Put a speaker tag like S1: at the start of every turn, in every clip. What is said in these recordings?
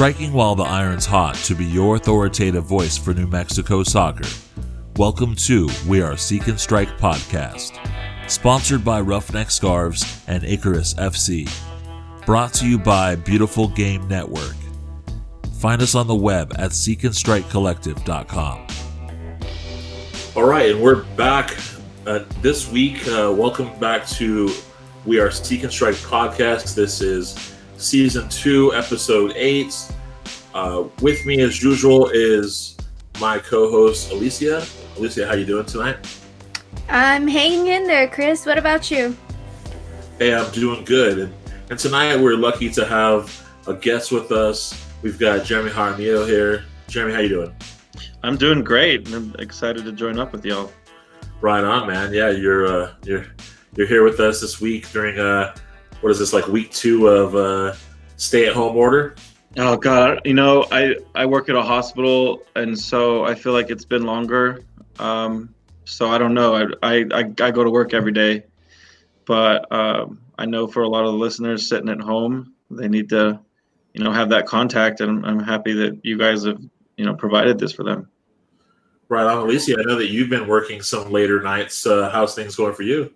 S1: striking while the iron's hot to be your authoritative voice for New Mexico soccer. Welcome to We Are Seek and Strike podcast, sponsored by Roughneck Scarves and Icarus FC, brought to you by Beautiful Game Network. Find us on the web at seekandstrikecollective.com. All right, and we're back uh, this week. Uh, welcome back to We Are Seek and Strike podcast. This is season two, episode eight. Uh, with me, as usual, is my co-host Alicia. Alicia, how you doing tonight?
S2: I'm hanging in there, Chris. What about you?
S1: Hey, I'm doing good. And, and tonight we're lucky to have a guest with us. We've got Jeremy Jaramillo here. Jeremy, how you doing?
S3: I'm doing great. And I'm excited to join up with y'all.
S1: Right on, man. Yeah, you're uh, you're you're here with us this week during uh what is this like week two of uh, stay at home order?
S3: Oh God, you know I I work at a hospital, and so I feel like it's been longer. Um, so I don't know. I, I I go to work every day, but um, I know for a lot of the listeners sitting at home, they need to, you know, have that contact, and I'm happy that you guys have you know provided this for them.
S1: Right on, Alicia. I know that you've been working some later nights. Uh, how's things going for you?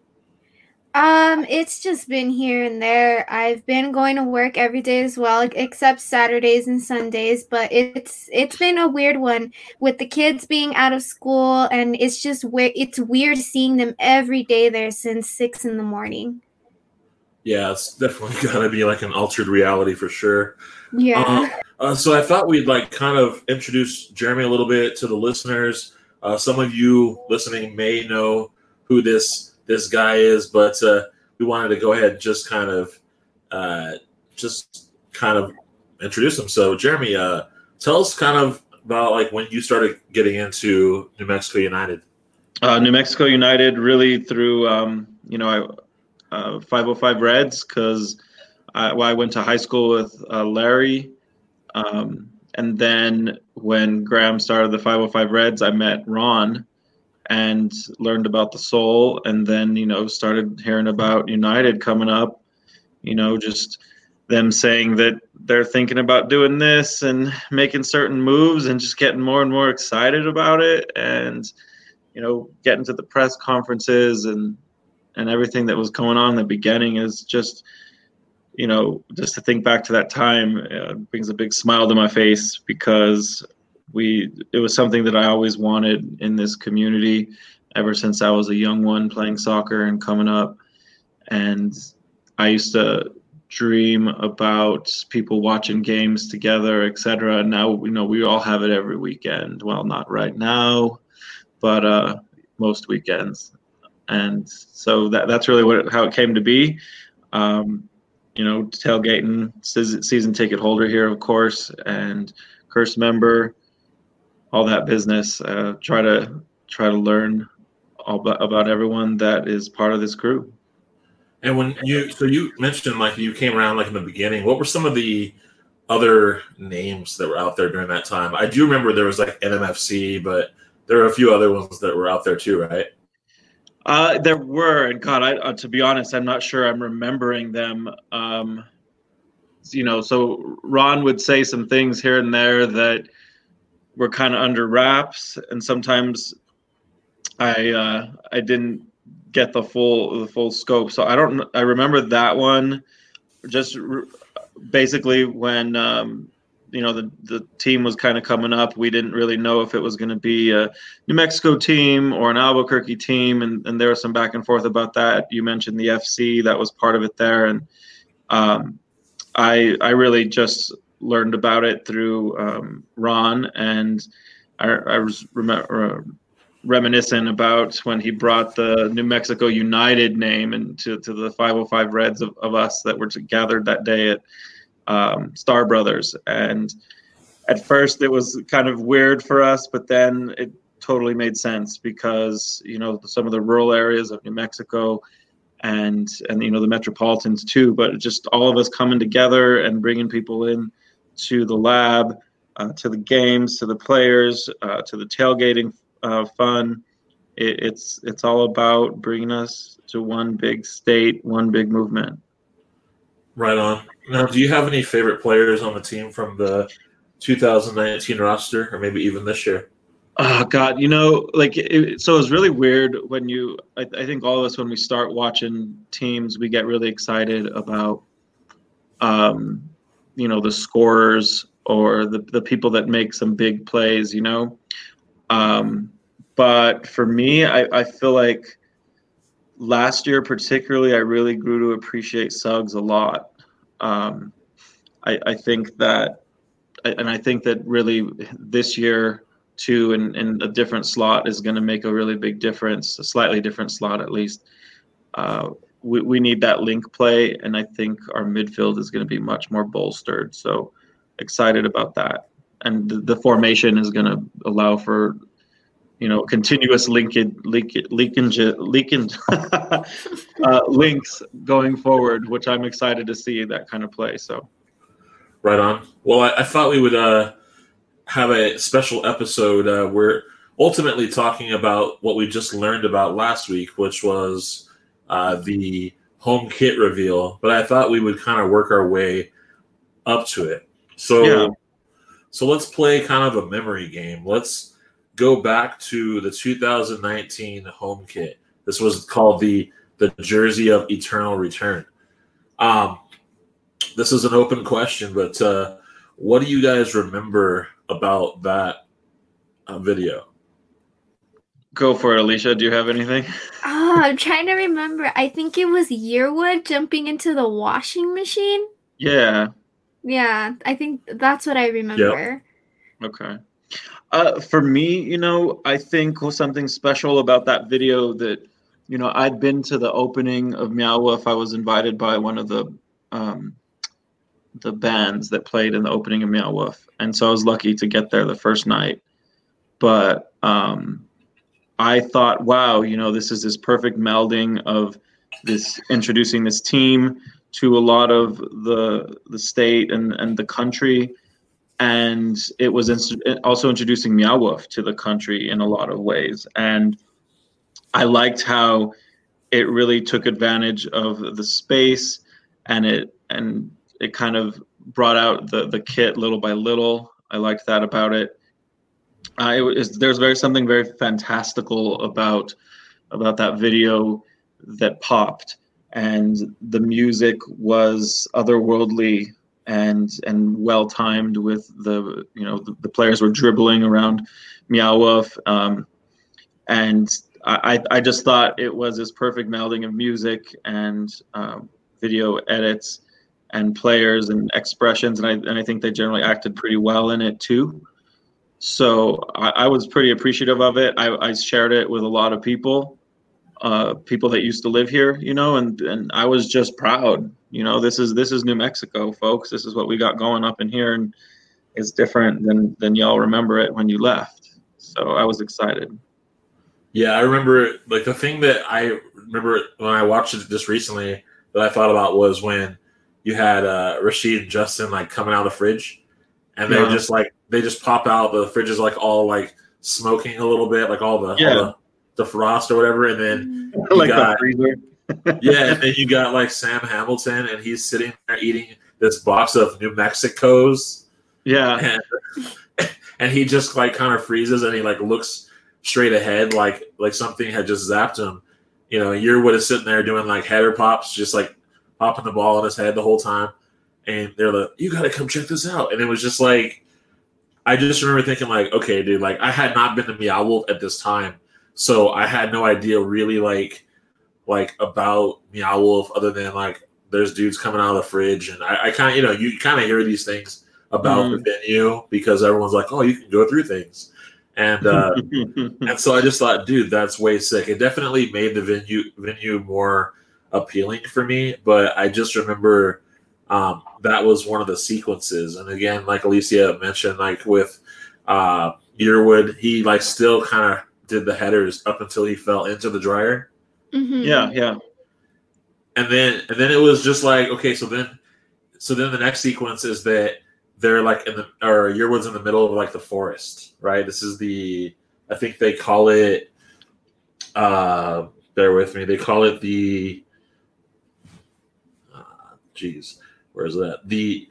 S2: Um, it's just been here and there. I've been going to work every day as well, except Saturdays and Sundays. But it's it's been a weird one with the kids being out of school, and it's just weird. It's weird seeing them every day there since six in the morning.
S1: Yeah, it's definitely gonna be like an altered reality for sure.
S2: Yeah. Uh,
S1: uh, so I thought we'd like kind of introduce Jeremy a little bit to the listeners. Uh, some of you listening may know who this this guy is, but uh, we wanted to go ahead and just kind of uh, just kind of introduce him. So, Jeremy, uh, tell us kind of about like when you started getting into New Mexico United.
S3: Uh, New Mexico United really through um, you know I, uh, 505 Reds because I, well, I went to high school with uh, Larry. Um, and then when Graham started the 505 Reds, I met Ron, and learned about the Sol and then you know started hearing about united coming up you know just them saying that they're thinking about doing this and making certain moves and just getting more and more excited about it and you know getting to the press conferences and and everything that was going on in the beginning is just you know just to think back to that time uh, brings a big smile to my face because we it was something that I always wanted in this community ever since I was a young one playing soccer and coming up. And I used to dream about people watching games together, etc. Now you know we all have it every weekend. Well, not right now, but uh, most weekends. And so that that's really what how it came to be. Um, you know, tailgating season ticket holder here, of course, and curse member all that business. Uh, try to try to learn all about, about everyone that is part of this crew.
S1: And when you so you mentioned like you came around like in the beginning, what were some of the other names that were out there during that time? I do remember there was like NMFC, but there are a few other ones that were out there too, right?
S3: Uh, there were, and God, I, uh, to be honest, I'm not sure I'm remembering them. Um, you know, so Ron would say some things here and there that were kind of under wraps, and sometimes I uh, I didn't get the full the full scope. So I don't I remember that one just re- basically when um, you know the the team was kind of coming up. We didn't really know if it was going to be a New Mexico team or an Albuquerque team, and, and there was some back and forth about that. You mentioned the FC that was part of it there, and um, I I really just learned about it through um, Ron, and I, I was rem- uh, reminiscent about when he brought the New Mexico United name into to the 505 Reds of, of us that were gathered that day at um, Starr Brothers. And at first, it was kind of weird for us, but then it totally made sense because you know some of the rural areas of New Mexico and and you know the metropolitans too but just all of us coming together and bringing people in to the lab, uh, to the games, to the players, uh, to the tailgating uh, fun. It, it's it's all about bringing us to one big state, one big movement.
S1: Right on. Now, do you have any favorite players on the team from the 2019 roster, or maybe even this year?
S3: Oh God, you know, like it, so. It's really weird when you. I, I think all of us, when we start watching teams, we get really excited about, um, you know, the scorers or the the people that make some big plays. You know, um, but for me, I, I feel like last year particularly, I really grew to appreciate Suggs a lot. Um, I, I think that, and I think that really this year too, in, in a different slot is going to make a really big difference, a slightly different slot at least. Uh, we, we need that link play, and I think our midfield is going to be much more bolstered. So excited about that. And the, the formation is going to allow for you know continuous linkage linkage, linkage uh, links going forward which i'm excited to see that kind of play so
S1: right on well i, I thought we would uh, have a special episode uh, where ultimately talking about what we just learned about last week which was uh, the home kit reveal but i thought we would kind of work our way up to it so yeah. so let's play kind of a memory game let's go back to the 2019 home kit. This was called the the jersey of eternal return. Um, this is an open question, but uh, what do you guys remember about that uh, video?
S3: Go for it, Alicia. Do you have anything?
S2: Oh, I'm trying to remember. I think it was Yearwood jumping into the washing machine.
S3: Yeah.
S2: Yeah, I think that's what I remember.
S3: Yep. Okay. Uh, for me, you know, I think something special about that video that, you know, I'd been to the opening of Meow Wolf. I was invited by one of the um, the bands that played in the opening of Meow Wolf, and so I was lucky to get there the first night. But um, I thought, wow, you know, this is this perfect melding of this introducing this team to a lot of the the state and and the country and it was also introducing Meow Wolf to the country in a lot of ways. And I liked how it really took advantage of the space, and it and it kind of brought out the the kit little by little. I liked that about it. Uh, was, there's very something very fantastical about about that video that popped, and the music was otherworldly and and well timed with the you know the, the, players were dribbling around Wolf, um, and I I just thought it was this perfect melding of music and um, video edits and players and expressions, and I and I think they generally acted pretty well in it too. So I, I was pretty appreciative of it. I, I shared it with a lot of people, uh, people that used to live here, you know, and and I was just proud. You know, this is this is New Mexico, folks. This is what we got going up in here, and it's different than than y'all remember it when you left. So I was excited.
S1: Yeah, I remember like the thing that I remember when I watched it just recently that I thought about was when you had uh, Rashid and Justin like coming out of the fridge, and they just like they just pop out. The fridge is like all like smoking a little bit, like all the yeah. All the, the frost or whatever, and then
S3: mm-hmm. like got, the freezer.
S1: yeah, and then you got like Sam Hamilton, and he's sitting there eating this box of New Mexico's.
S3: Yeah,
S1: and, and he just like kind of freezes, and he like looks straight ahead, like like something had just zapped him. You know, you're Yearwood is sitting there doing like header pops, just like popping the ball on his head the whole time. And they're like, "You got to come check this out." And it was just like, I just remember thinking like, "Okay, dude, like I had not been to Meow Wolf at this time." So I had no idea really like like about Meow Wolf other than like there's dudes coming out of the fridge and I, I kind of you know you kind of hear these things about mm. the venue because everyone's like oh you can go through things and uh, and so I just thought dude that's way sick it definitely made the venue venue more appealing for me but I just remember um, that was one of the sequences and again like Alicia mentioned like with uh, Yearwood he like still kind of did the headers up until he fell into the dryer.
S3: Mm-hmm. Yeah, yeah.
S1: And then and then it was just like okay, so then so then the next sequence is that they're like in the or Yearwood's in the middle of like the forest, right? This is the I think they call it uh bear with me, they call it the uh, geez, where is that? The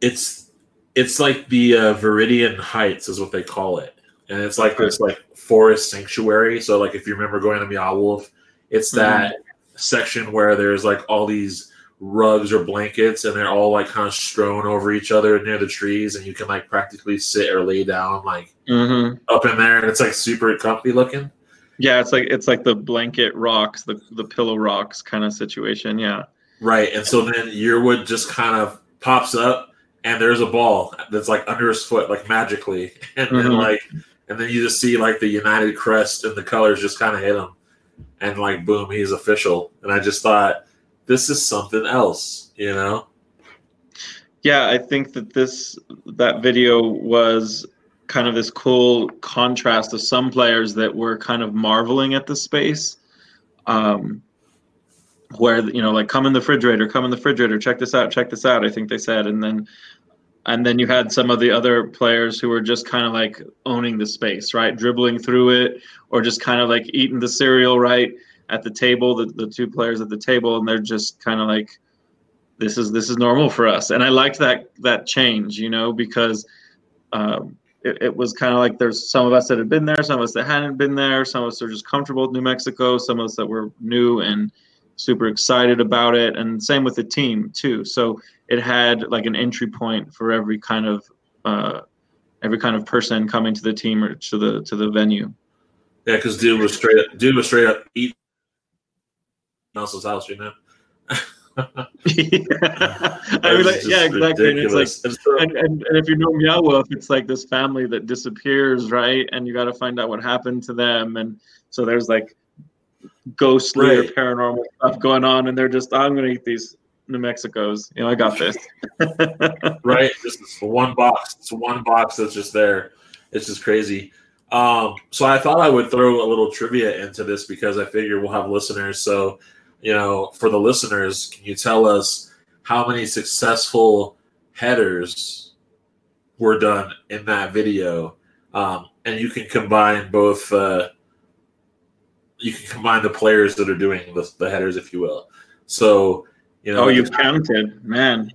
S1: it's it's like the uh, Viridian Heights is what they call it, and it's like this like forest sanctuary. So like if you remember going to Meow Wolf, it's that mm-hmm. section where there's like all these rugs or blankets and they're all like kind of strewn over each other near the trees and you can like practically sit or lay down like
S3: mm-hmm.
S1: up in there and it's like super comfy looking
S3: yeah it's like it's like the blanket rocks the the pillow rocks kind of situation yeah
S1: right and so then yearwood just kind of pops up and there's a ball that's like under his foot like magically and mm-hmm. then like and then you just see like the united crest and the colors just kind of hit him and like boom he's official and i just thought this is something else, you know?
S3: Yeah, I think that this that video was kind of this cool contrast of some players that were kind of marveling at the space. Um, where you know, like come in the refrigerator, come in the refrigerator, check this out, check this out. I think they said, and then and then you had some of the other players who were just kind of like owning the space, right, dribbling through it, or just kind of like eating the cereal, right, at the table, the, the two players at the table, and they're just kind of like, this is this is normal for us. And I liked that that change, you know, because um, it, it, was kind of like there's some of us that had been there, some of us that hadn't been there, some of us are just comfortable with New Mexico, some of us that were new and super excited about it, and same with the team too. So it had like an entry point for every kind of uh, every kind of person coming to the team or to the to the venue.
S1: Yeah, because dude was straight up, dude was straight up eat else's house, you know. yeah.
S3: I mean, like, yeah, exactly. And it's like, and, and, and if you know Meow it's like this family that disappears, right? And you got to find out what happened to them. And so there's like ghostly right. or paranormal stuff going on, and they're just, I'm going to eat these New Mexico's. You know, I got this.
S1: right. Just one box. It's one box that's just there. It's just crazy. Um, so I thought I would throw a little trivia into this because I figure we'll have listeners. So you know, for the listeners, can you tell us how many successful headers were done in that video? Um, and you can combine both. Uh, you can combine the players that are doing the, the headers, if you will. So, you know.
S3: Oh, you've counted, man.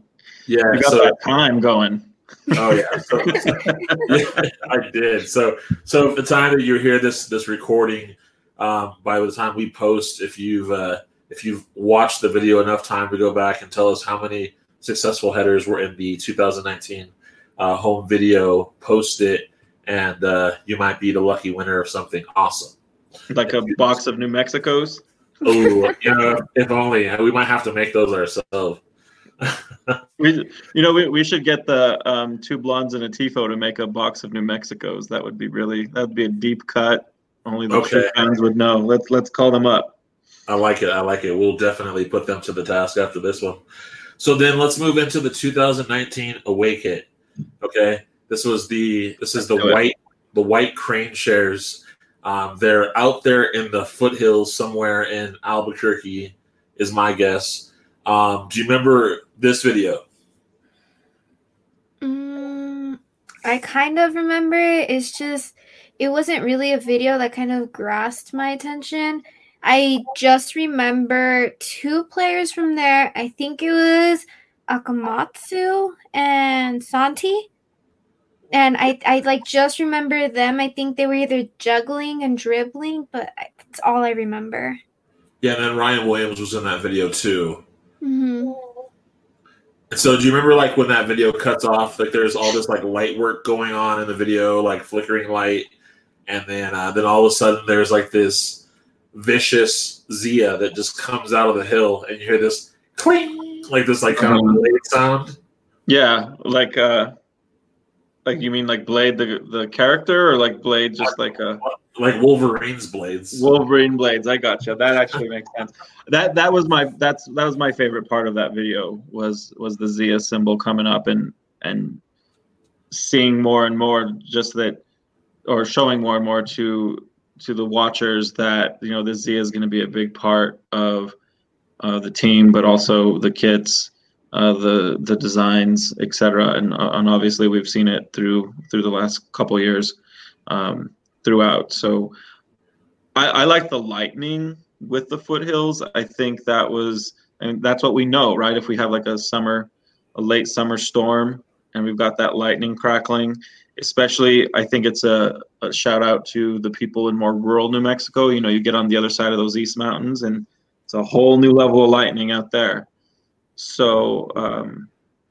S1: Yeah,
S3: you got so, that time going.
S1: Oh yeah, so, I did. So, so the time that you hear this this recording, um, by the time we post, if you've uh, if you've watched the video enough time to go back and tell us how many successful headers were in the 2019 uh, home video, post it, and uh, you might be the lucky winner of something awesome.
S3: Like a box of New Mexico's?
S1: oh, yeah, if only. We might have to make those ourselves.
S3: we, you know, we, we should get the um, two blondes and a tifo to make a box of New Mexico's. That would be really, that would be a deep cut. Only the okay. fans would know. Let's let's call them up.
S1: I like it. I like it. We'll definitely put them to the task after this one. So then let's move into the 2019 away kit. Okay, this was the this is the white the white crane shares. Um, they're out there in the foothills somewhere in Albuquerque, is my guess. Um, do you remember this video?
S2: Mm, I kind of remember. it. It's just it wasn't really a video that kind of grasped my attention. I just remember two players from there. I think it was Akamatsu and Santi. And I, I like just remember them. I think they were either juggling and dribbling, but that's all I remember.
S1: Yeah, and then Ryan Williams was in that video too.
S2: Mm-hmm.
S1: So do you remember like when that video cuts off? Like there's all this like light work going on in the video, like flickering light, and then uh, then all of a sudden there's like this vicious Zia that just comes out of the hill, and you hear this cling, like this like kind um, of sound.
S3: Yeah, like uh, like you mean like Blade the the character, or like Blade just like a
S1: like Wolverine's blades.
S3: Wolverine blades. I gotcha. That actually makes sense. That that was my that's that was my favorite part of that video was was the Zia symbol coming up and and seeing more and more just that or showing more and more to to the watchers that you know this Zia is going to be a big part of uh, the team, but also the kits, uh, the the designs, etc. And uh, and obviously we've seen it through through the last couple years um, throughout. So I, I like the lightning with the foothills. I think that was and that's what we know, right? If we have like a summer, a late summer storm, and we've got that lightning crackling, especially I think it's a, a shout out to the people in more rural New Mexico. You know, you get on the other side of those East Mountains, and it's a whole new level of lightning out there. So um,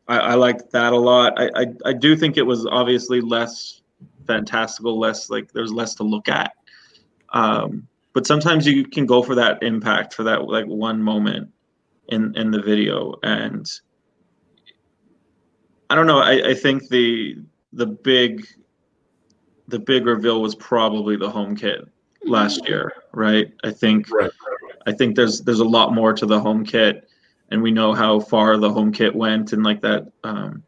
S3: I, I like that a lot. I, I I do think it was obviously less fantastical, less like there's less to look at. Um, but sometimes you can go for that impact for that like one moment in in the video and i don't know i i think the the big the big reveal was probably the home kit last year right i think
S1: Right.
S3: i think there's there's a lot more to the home kit and we know how far the home kit went and like that um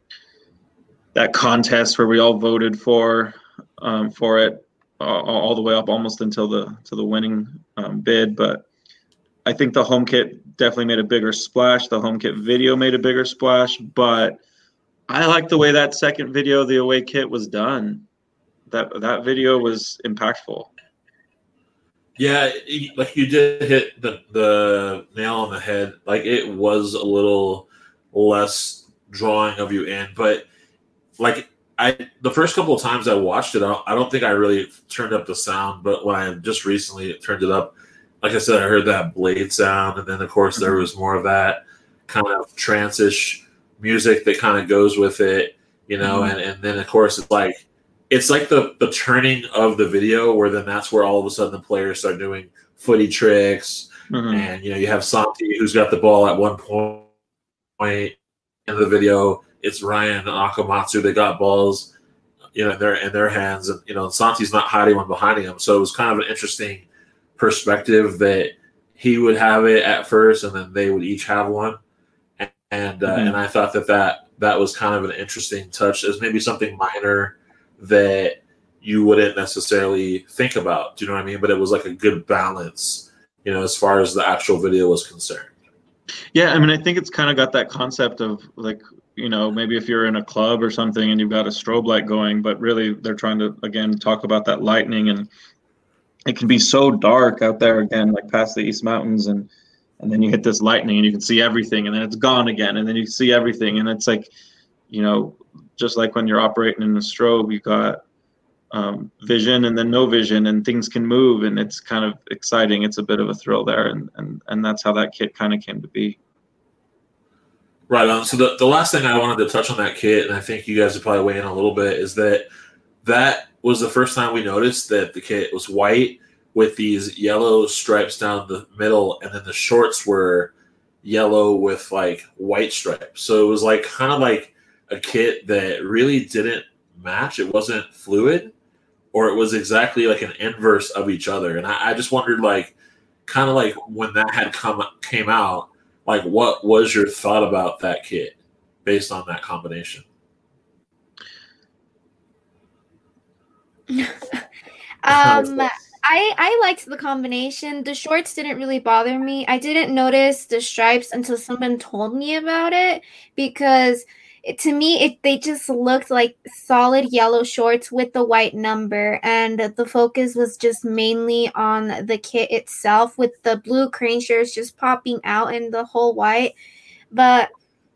S3: that contest where we all voted for um for it all, all the way up almost until the to the winning um, bid but I think the home kit definitely made a bigger splash. The home kit video made a bigger splash, but I like the way that second video, the away kit, was done. That that video was impactful.
S1: Yeah, like you did hit the the nail on the head. Like it was a little less drawing of you in, but like I the first couple of times I watched it, I don't, I don't think I really turned up the sound. But when I just recently turned it up, like I said, I heard that blade sound, and then of course there was more of that kind of transish music that kind of goes with it, you know,
S3: Mhm.
S1: and and then of course it's like it's like the the turning of the video where then that's where all of a sudden the players start doing footy tricks.
S3: Mhm.
S1: and you know you have Santi who's got the ball at one point in the video. It's Ryan Akamatsu they got balls you know in their in their hands. And you know Santi's not hiding one behind him. So it was kind of an interesting perspective that he would have it at first and then they would each have one. And and, uh,
S3: Mhm.
S1: and I thought that that that was kind of an interesting touch as maybe something minor that you wouldn't necessarily think about. Do you know what I mean? But it was like a good balance, you know, as far as the actual video was concerned.
S3: Yeah, I mean, I think it's kind of got that concept of like, you know, maybe if you're in a club or something and you've got a strobe light going, but really they're trying to again talk about that lightning and it can be so dark out there again, like past the East Mountains and and then you hit this lightning and you can see everything and then it's gone again and then you see everything and it's like, you know, just like when you're operating in a strobe, you got um, vision and then no vision and things can move and it's kind of exciting. It's a bit of a thrill there and and and that's how that kit kind of came to be.
S1: Right on. So the, the last thing I wanted to touch on that kit, and I think you guys would probably weigh in a little bit, is that that was the first time we noticed that the kit was white with these yellow stripes down the middle, and then the shorts were yellow with like white stripes. So it was like kind of like a kit that really didn't match. It wasn't fluid, or it was exactly like an inverse of each other. And I, I just wondered, like, kind of like when that had come came out, like what was your thought about that kit based on that combination?
S2: Um, I I liked the combination. The shorts didn't really bother me. I didn't notice the stripes until someone told me about it because it, to me it they just looked like solid yellow shorts with the white number and the focus was just mainly on the kit itself with the blue crane shirts just popping out in the whole white. But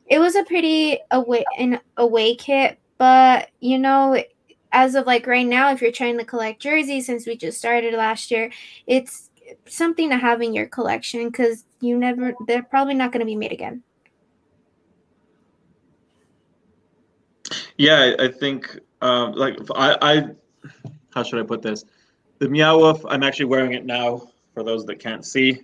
S2: it was a pretty away an away kit, but you know as of like right now, if you're trying to collect jerseys, since we just started last year, it's something to have in your collection because you never, they're probably not going to be made again.
S3: Yeah, I, think um, like I, I how should I put this? The Meow Wolf, I'm actually wearing it now for those that can't see.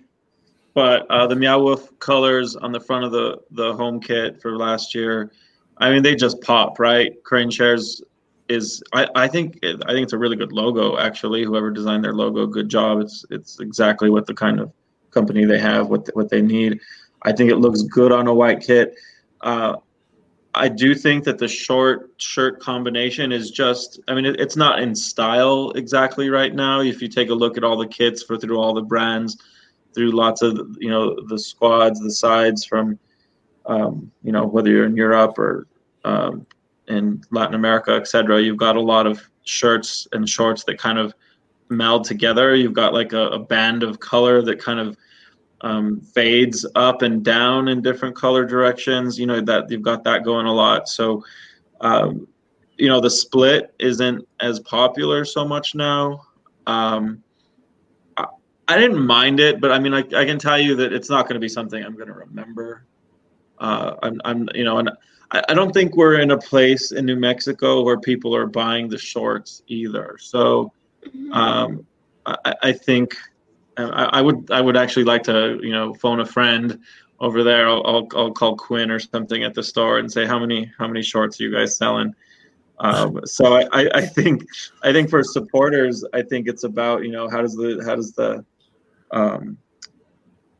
S3: But uh, the Meow Wolf colors on the front of the the home kit for last year, I mean they just pop, right? Crane shares is I, I think I think it's a really good logo actually. Whoever designed their logo, good job. It's it's exactly what the kind of company they have, what what they need. I think it looks good on a white kit. Uh, I do think that the short shirt combination is just, I mean, it, it's not in style exactly right now. If you take a look at all the kits for through all the brands, through lots of, you know, the squads, the sides from, um, you know, whether you're in Europe or um, in Latin America, et cetera, you've got a lot of shirts and shorts that kind of meld together. You've got like a, a band of color that kind of um, fades up and down in different color directions. You know that you've got that going a lot. So, um, you know, the split isn't as popular so much now. Um, I, I didn't mind it, but I mean, I, I can tell you that it's not going to be something I'm going to remember. Uh, I'm, I'm, you know, and I, I don't think we're in a place in New Mexico where people are buying the shorts either. So,
S2: Mm-hmm.
S3: um, I, I think I, I would I would actually like to you know phone a friend over there. I'll, I'll, I'll call Quinn or something at the store and say how many how many shorts are you guys selling. Um, so I, I, I think I think for supporters I think it's about you know how does the how does the um,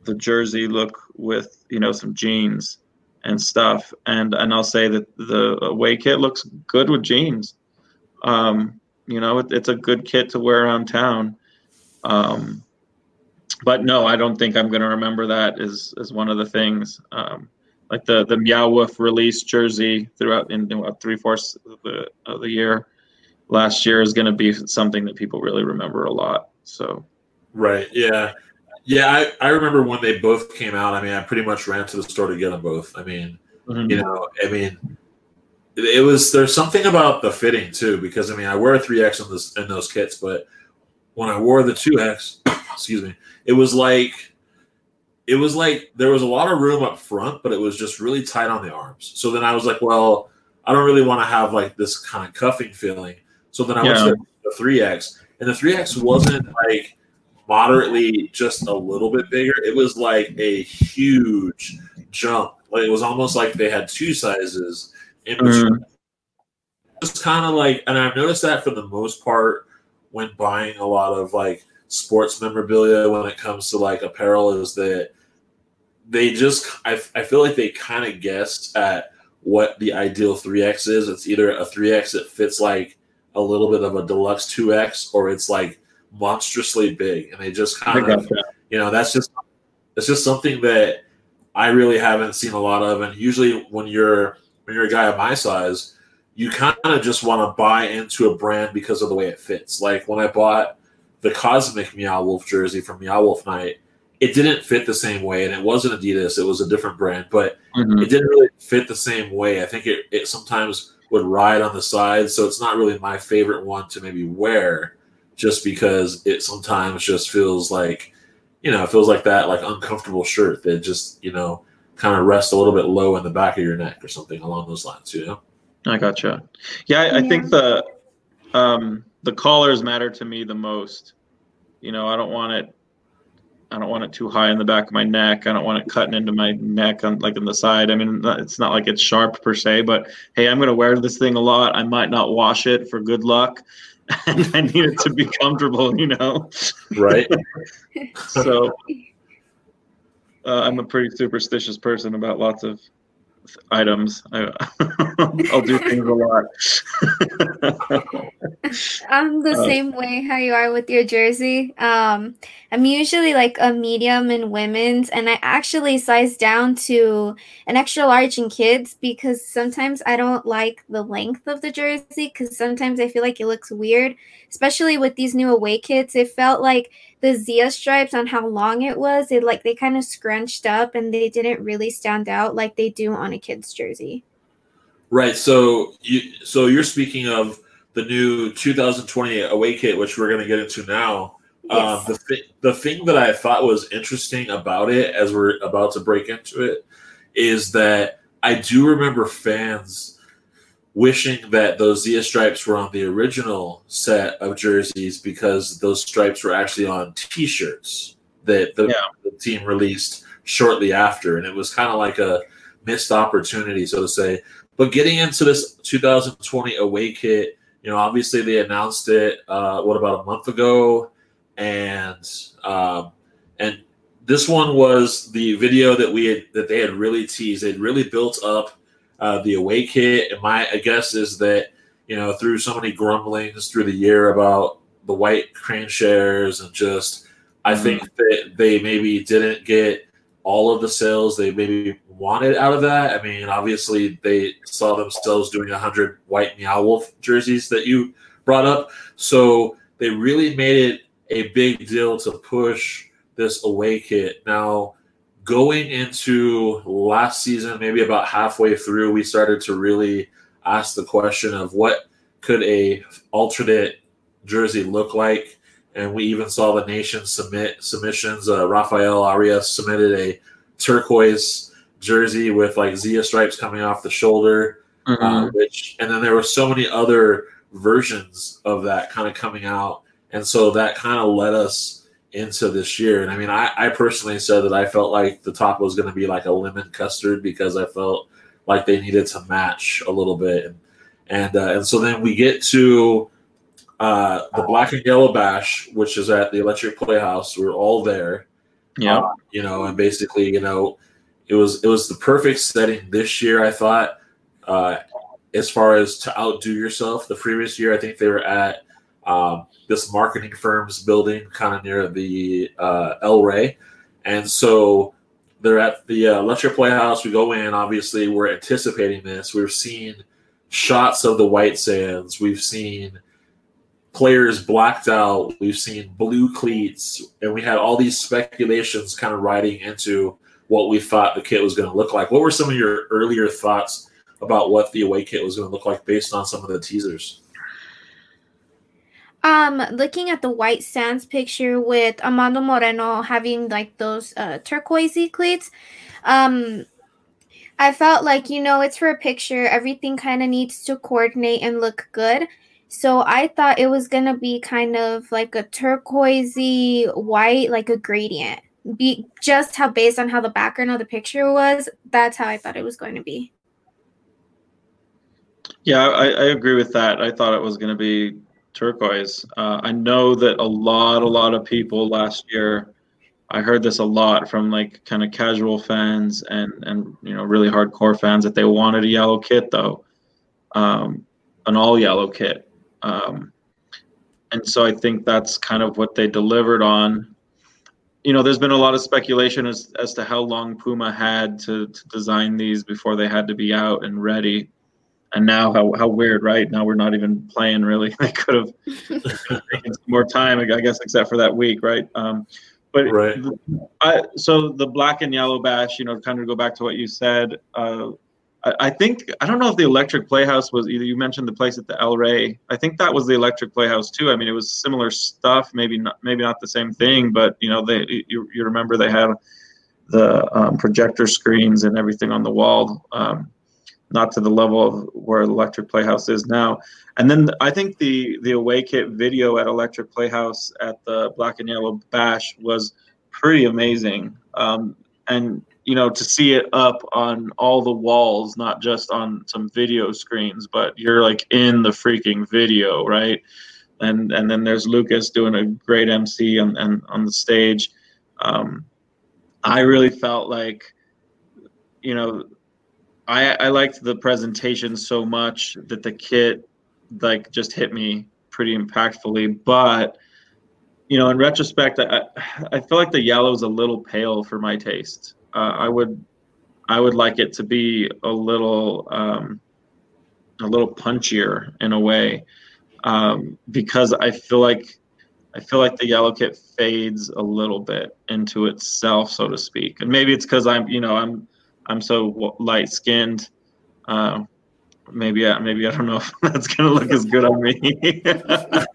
S3: the jersey look with you know some jeans and stuff and and I'll say that the away kit looks good with jeans. Um, you know, it, it's a good kit to wear around town. Um, but no, I don't think I'm going to remember that as as one of the things. Um, like the the Meow Wolf release jersey throughout in, in three fourths of the of the year last year is going to be something that people really remember a lot. So
S1: Right. Yeah. Yeah. I, I remember when they both came out. I mean, I pretty much ran to the store to get them both. I mean,
S3: mhm.
S1: you know, I mean, it, it was there's something about the fitting too because I mean, I wear a three X in this in those kits, but when I wore the two X, excuse me, it was like it was like there was a lot of room up front, but it was just really tight on the arms. So then I was like, well, I don't really want to have like this kind of cuffing feeling. So then I went to the three X, and the three X wasn't like moderately just a little bit bigger. It was like a huge jump. Like it was almost like they had two sizes in mm-hmm. between. Just kind of like, and I've noticed that for the most part when buying a lot of like sports memorabilia when it comes to like apparel is that they just I, I feel like they kind of guessed at what the ideal 3x is. It's either a 3x that fits like a little bit of a deluxe 2x or it's like monstrously big and they just kind of you know that's just it's just something that i really haven't seen a lot of and usually when you're when you're a guy of my size you kind of just want to buy into a brand because of the way it fits. Like when i bought the cosmic meow wolf jersey from meow wolf night it didn't fit the same way and it wasn't adidas it was a different brand but
S3: Mhm.
S1: it didn't really fit the same way. I think it, it sometimes would ride on the sides, so it's not really my favorite one to maybe wear, just because it sometimes just feels like, you know, it feels like that like uncomfortable shirt that just you know kind of rests a little bit low in the back of your neck or something along those lines. You know,
S3: I gotcha. Yeah, I, I think the um, the collars matter to me the most. You know, I don't want it. I don't want it too high in the back of my neck. I don't want it cutting into my neck on like on the side. I mean, it's not like it's sharp per se, but hey, I'm gonna wear this thing a lot. I might not wash it for good luck, and I need it to be comfortable. You know,
S1: right?
S3: so uh, I'm a pretty superstitious person about lots of items. I, I'll do things a lot.
S2: I'm the
S3: Uh,
S2: same way how you are with your jersey. Um, I'm usually like a medium in women's, and I actually size down to an extra large in kids because sometimes I don't like the length of the jersey because sometimes I feel like it looks weird, especially with these new away kits. It felt like the Zia stripes on how long it was, it like they kind of scrunched up and they didn't really stand out like they do on a kid's jersey.
S1: Right. So you so you're speaking of the new 2020 away kit, which we're going to get into now. Um, the thi- the thing that I thought was interesting about it, as we're about to break into it, is that I do remember fans wishing that those Zia stripes were on the original set of jerseys because those stripes were actually on T-shirts that the,
S3: Yeah.
S1: the team released shortly after, and it was kind of like a missed opportunity, so to say. But getting into this 2020 away kit, you know, obviously they announced it uh, what about a month ago, and um, and this one was the video that we had that they had really teased. They'd really built up uh, the away kit, and my guess is that you know through so many grumblings through the year about the white crane shares and just I
S3: Mhm.
S1: think that they maybe didn't get all of the sales they maybe wanted out of that. I mean, obviously they saw themselves doing 100 white Meow Wolf jerseys that you brought up. So they really made it a big deal to push this away kit. Now, going into last season, maybe about halfway through, we started to really ask the question of what could a alternate jersey look like, and we even saw the nation submit submissions. Uh, Rafael Arias submitted a turquoise jersey with like Zia stripes coming off the shoulder, mm-hmm. uh, which, and then there were so many other versions of that kind of coming out, and so that kind of led us into this year. And I mean, I, I personally said that I felt like the top was going to be like a lemon custard because I felt like they needed to match a little bit, and and, uh, and so then we get to uh, the Black and Yellow Bash, which is at the Electric Playhouse. We are all there,
S3: yeah, uh,
S1: you know, and basically, you know, it was it was the perfect setting this year. I thought, uh, as far as to outdo yourself. The previous year, I think they were at um, this marketing firm's building, kind of near the uh, El Rey, and so they're at the uh, Electric Playhouse. We go in. Obviously, we're anticipating this. We're seeing shots of the White Sands. We've seen players blacked out. We've seen blue cleats, and we had all these speculations kind of riding into what we thought the kit was going to look like. What were some of your earlier thoughts about what the away kit was going to look like based on some of the teasers?
S2: Um, looking at the White Sands picture with Armando Moreno having like those uh, turquoisey cleats, um, I felt like you know it's for a picture. Everything kind of needs to coordinate and look good. So I thought it was gonna be kind of like a turquoisey white, like a gradient. Be just how based on how the background of the picture was. That's how I thought it was going to be.
S3: Yeah, I, I agree with that. I thought it was going to be turquoise. Uh, I know that a lot, a lot of people last year. I heard this a lot from like kind of casual fans and and you know really hardcore fans that they wanted a yellow kit though, um, an all yellow kit, um, and so I think that's kind of what they delivered on. You know, there's been a lot of speculation as as to how long Puma had to to design these before they had to be out and ready and now how, how weird right? Now we're not even playing really. They could have taken more time i guess except for that week right? Um, but
S1: right.
S3: I, so the black and yellow bash you know kind of go back to what you said uh, I, I, think i don't know if the electric playhouse was either you mentioned the place at the el rey. I think that was the electric playhouse too. I mean it was similar stuff maybe not maybe not the same thing but you know they you, you remember they had the um, projector screens and everything on the wall. Um, not to the level of where Electric Playhouse is now. And then I think the the away kit video at Electric Playhouse at the Black and Yellow Bash was pretty amazing. Um, and you know to see it up on all the walls, not just on some video screens, but you're like in the freaking video, right? And and then there's Lucas doing a great MC on on, on the stage. Um, I really felt like, you know, I, I liked the presentation so much that the kit like just hit me pretty impactfully. But you know, in retrospect, I I feel like the yellow is a little pale for my taste. Uh, I would I would like it to be a little um, a little punchier in a way um, because I feel like I feel like the yellow kit fades a little bit into itself, so to speak. And maybe it's because I'm you know I'm I'm so light skinned. Uh, maybe I, maybe I don't know if that's gonna look as good on me. but,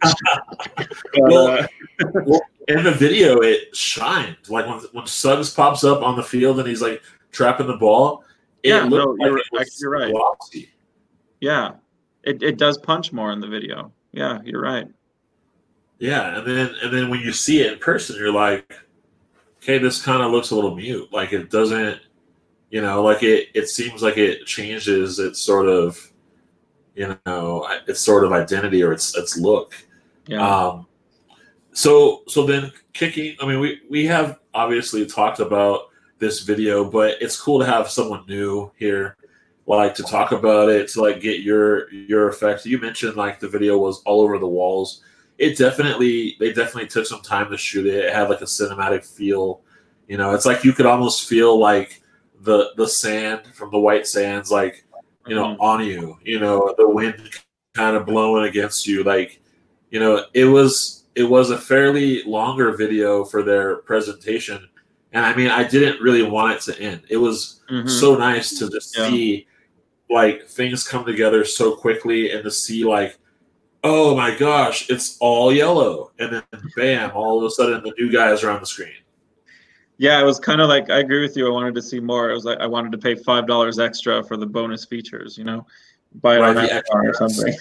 S1: well, uh, well, in the video, it shines like when when Suggs pops up on the field and he's like trapping the ball.
S3: yeah, no, you're, like you're right. Glossy. Yeah, it, it does punch more in the video. Yeah, you're right.
S1: Yeah, and then and then when you see it in person, you're like, okay, this kind of looks a little mute. Like it doesn't you know like it it seems like it changes its sort of you know its sort of identity or its its look. Yeah. Um so so then kicking i mean we we have obviously talked about this video but it's cool to have someone new here like to talk about it to like get your your effects. You mentioned like the video was all over the walls. It definitely they definitely took some time to shoot it. It had like a cinematic feel. You know it's like you could almost feel like the the sand from the white sands like you know mm-hmm. on you you know the wind kind of blowing against you like you know it was it was a fairly longer video for their presentation, and I mean, I didn't really want it to end. It was
S3: Mhm.
S1: so nice to just
S3: Yeah.
S1: see like things come together so quickly and to see like oh my gosh it's all yellow and then bam all of a sudden the new guys are on the screen
S3: Yeah, it was kind of like I agree with you. I wanted to see more. It was like I wanted to pay five dollars extra for the bonus features. You know, buy it on Amazon or something.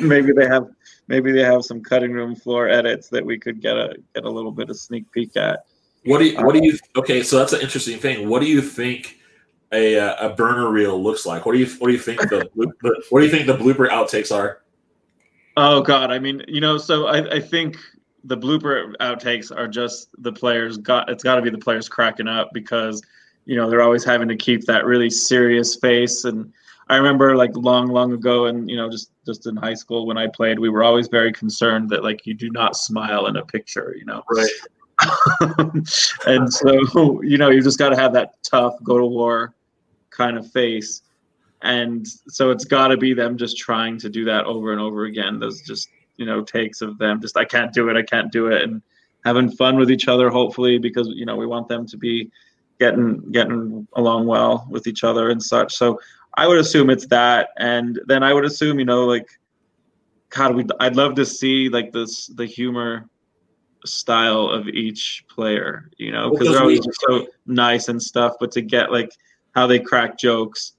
S3: maybe they have maybe they have some cutting room floor edits that we could get a get a little bit of sneak peek at.
S1: what do you what do you okay so that's an interesting thing what do you think a uh, a burner reel looks like what do you what do you think the, the what do you think the blooper outtakes are
S3: Oh God, I mean, you know, so I, I think the blooper outtakes are just the players got it's got to be the players cracking up because you know they're always having to keep that really serious face. And I remember like long long ago and you know just just in high school when I played we were always very concerned that like you do not smile in a picture you know?
S1: Right.
S3: And so you know you just got to have that tough go to war kind of face. And so it's got to be them just trying to do that over and over again. Those just you know takes of them just i can't do it i can't do it and having fun with each other hopefully because you know we want them to be getting getting along well with each other and such so i would assume it's that and then i would assume you know like god we i'd love to see like this the humor style of each player you know because they're always so nice and stuff but to get like how they crack jokes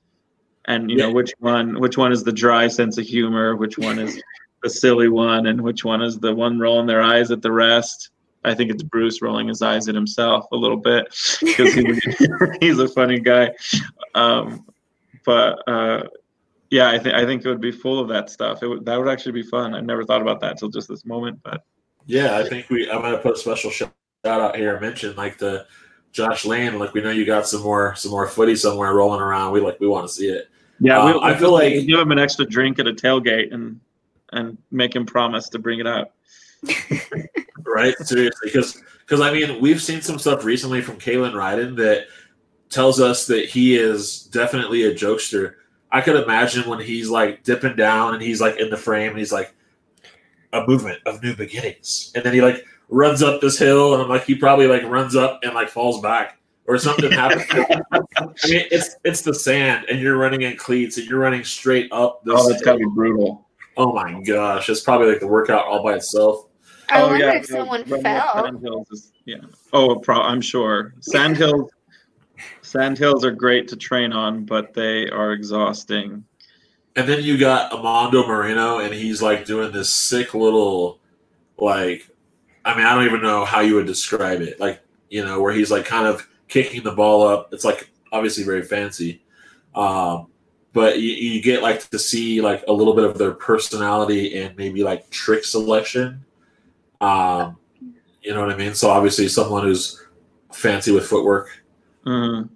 S3: and you know
S1: Yeah.
S3: which one which one is the dry sense of humor which one is the silly one and which one is the one rolling their eyes at the rest i think it's bruce rolling his eyes at himself a little bit because he's, he's a funny guy um, but uh, yeah i think i think it would be full of that stuff it would that would actually be fun i never thought about that till just this moment but
S1: Yeah, I think we. I'm gonna put a special shout out here. and Mention like the Josh Lane. Like we know you got some more some more footy somewhere rolling around. We like we want to see it.
S3: yeah
S1: Uh,
S3: we,
S1: I feel like-
S3: give him an extra drink at a tailgate and and make him promise to bring it out
S1: Right? Seriously, because because I mean we've seen some stuff recently from Kalen Ryden that tells us that he is definitely a jokester. I could imagine when he's like dipping down and he's like in the frame and he's like a movement of new beginnings, and then he like runs up this hill and I'm like he probably like runs up and like falls back or something happens. I mean, it's it's the sand, and you're running in cleats, and you're running straight up. This
S3: oh that's gotta be brutal
S1: oh my gosh, it's probably like the workout all by itself.
S2: I
S3: oh,
S2: wonder
S3: yeah,
S2: if
S3: no,
S2: someone
S3: running
S2: fell.
S3: Is, yeah. Oh, pro- I'm sure. Sandhills, sandhills are great to train on, but they are exhausting.
S1: And then you got Amando Moreno, and he's like doing this sick little, like, I mean, I don't even know how you would describe it. Like, you know, where he's like kind of kicking the ball up. It's like obviously very fancy. Um, but you, you get like to see like a little bit of their personality and maybe like trick selection. Um, you know what I mean? So obviously someone who's fancy with footwork.
S3: Mhm.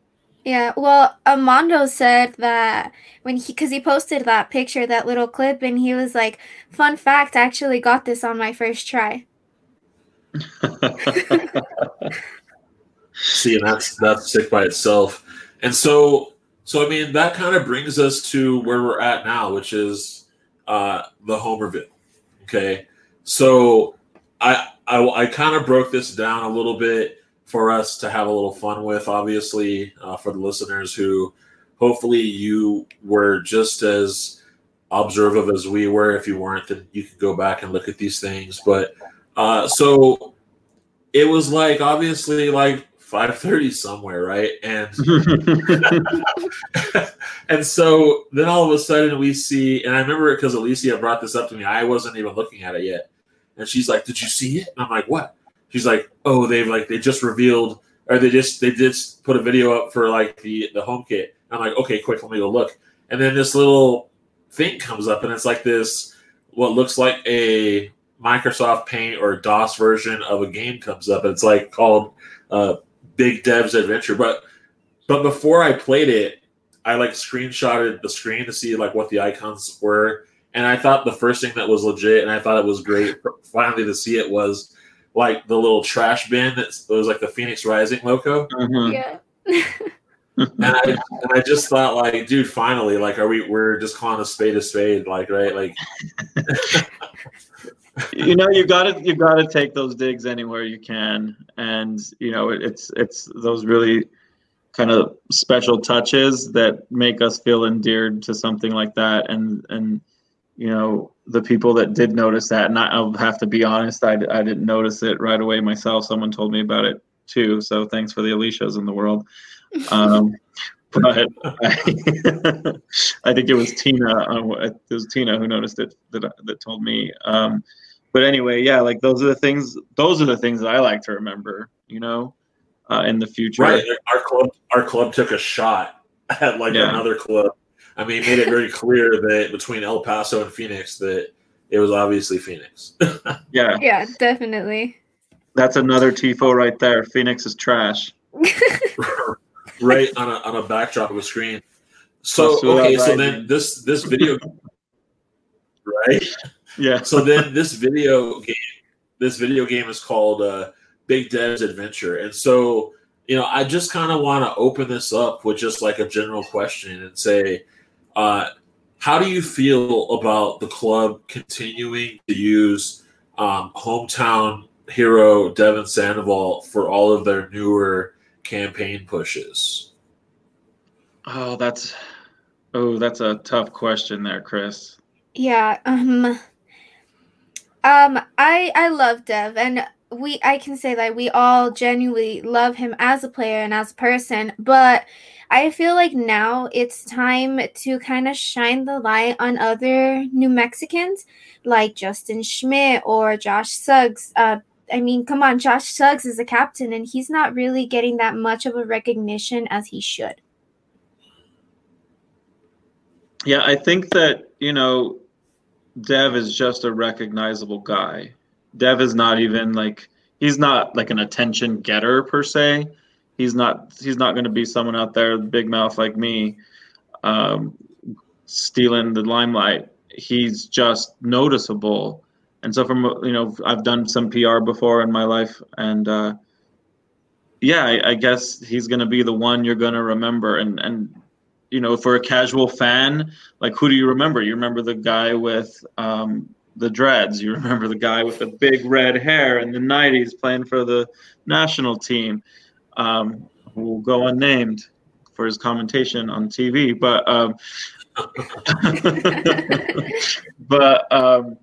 S2: Yeah, well, Amando said that when he, because he posted that picture, that little clip, and he was like, "Fun fact, I actually got this on my first try."
S1: See, and that's that's sick by itself. And so, so I mean, that kind of brings us to where we're at now, which is uh, the Homerville. Okay, so I I, I kind of broke this down a little bit for us to have a little fun with, obviously, uh, for the listeners who hopefully you were just as observative as we were. If you weren't, then you could go back and look at these things. But uh, so it was like obviously like 5:30 somewhere, right? And and so then all of a sudden we see, and I remember it because Alicia brought this up to me. I wasn't even looking at it yet, and she's like, "Did you see it?" And I'm like, "What?" She's like, "Oh, they've like they just revealed, or they just they just put a video up for like the the home kit." I'm like, "Okay, quick, let me go look." And then this little thing comes up, and it's like this what looks like a Microsoft Paint or DOS version of a game comes up. It's like called uh, Big Dev's Adventure. But but before I played it, I like screenshotted the screen to see like what the icons were, and I thought the first thing that was legit, and I thought it was great. Finally, to see it was like the little trash bin that was like the Phoenix Rising logo,
S3: Mhm.
S2: Yeah.
S1: and I and I just thought like, dude, finally, like, are we we're just calling a spade a spade, like, right, like.
S3: you know, you got to you got to take those digs anywhere you can, and you know, it, it's it's those really kind of special touches that make us feel endeared to something like that, and and you know, the people that did notice that, and I, I'll have to be honest, I I didn't notice it right away myself. Someone told me about it too, so thanks for the Alicias in the world. Um, but I, I, think it was Tina. Uh, it was Tina who noticed it that that told me. Um, but anyway, yeah, like those are the things. Those are the things that I like to remember. You know, uh, in the future.
S1: Right. Our club, our club took a shot at like yeah. another club. I mean, made it very clear that between El Paso and Phoenix that it was obviously Phoenix.
S3: yeah.
S2: Yeah, definitely.
S3: That's another tifo right there. Phoenix is trash.
S1: right on a on a backdrop of a screen. So okay, so then this this video, right?
S3: Yeah.
S1: So then this video game, this video game is called uh, Big Dev's Adventure, and so you know I just kind of want to open this up with just like a general question and say, uh, how do you feel about the club continuing to use um, hometown hero Devon Sandoval for all of their newer campaign pushes?
S3: Oh, that's oh, that's a tough question there, Chris.
S2: Yeah. Um. Um. I I love Dev, and we I can say that we all genuinely love him as a player and as a person, but. I feel like now it's time to kind of shine the light on other New Mexicans like Justin Schmidt or Josh Suggs, uh, I mean, come on, Josh Suggs is a captain, and he's not really getting that much of a recognition as he should.
S3: Yeah, I think that, you know, Dev is just a recognizable guy. Dev is not even like he's not like an attention getter per se. He's not he's not going to be someone out there big mouth like me um, stealing the limelight. He's just noticeable and so from you know I've done some PR before in my life, and uh, yeah, I, I guess he's gonna be the one you're gonna remember. And and you know, for a casual fan, like who do you remember? You remember the guy with um, the dreads. You remember the guy with the big red hair in the '90s playing for the national team, um, who will go unnamed for his commentation on TV. But um, but um,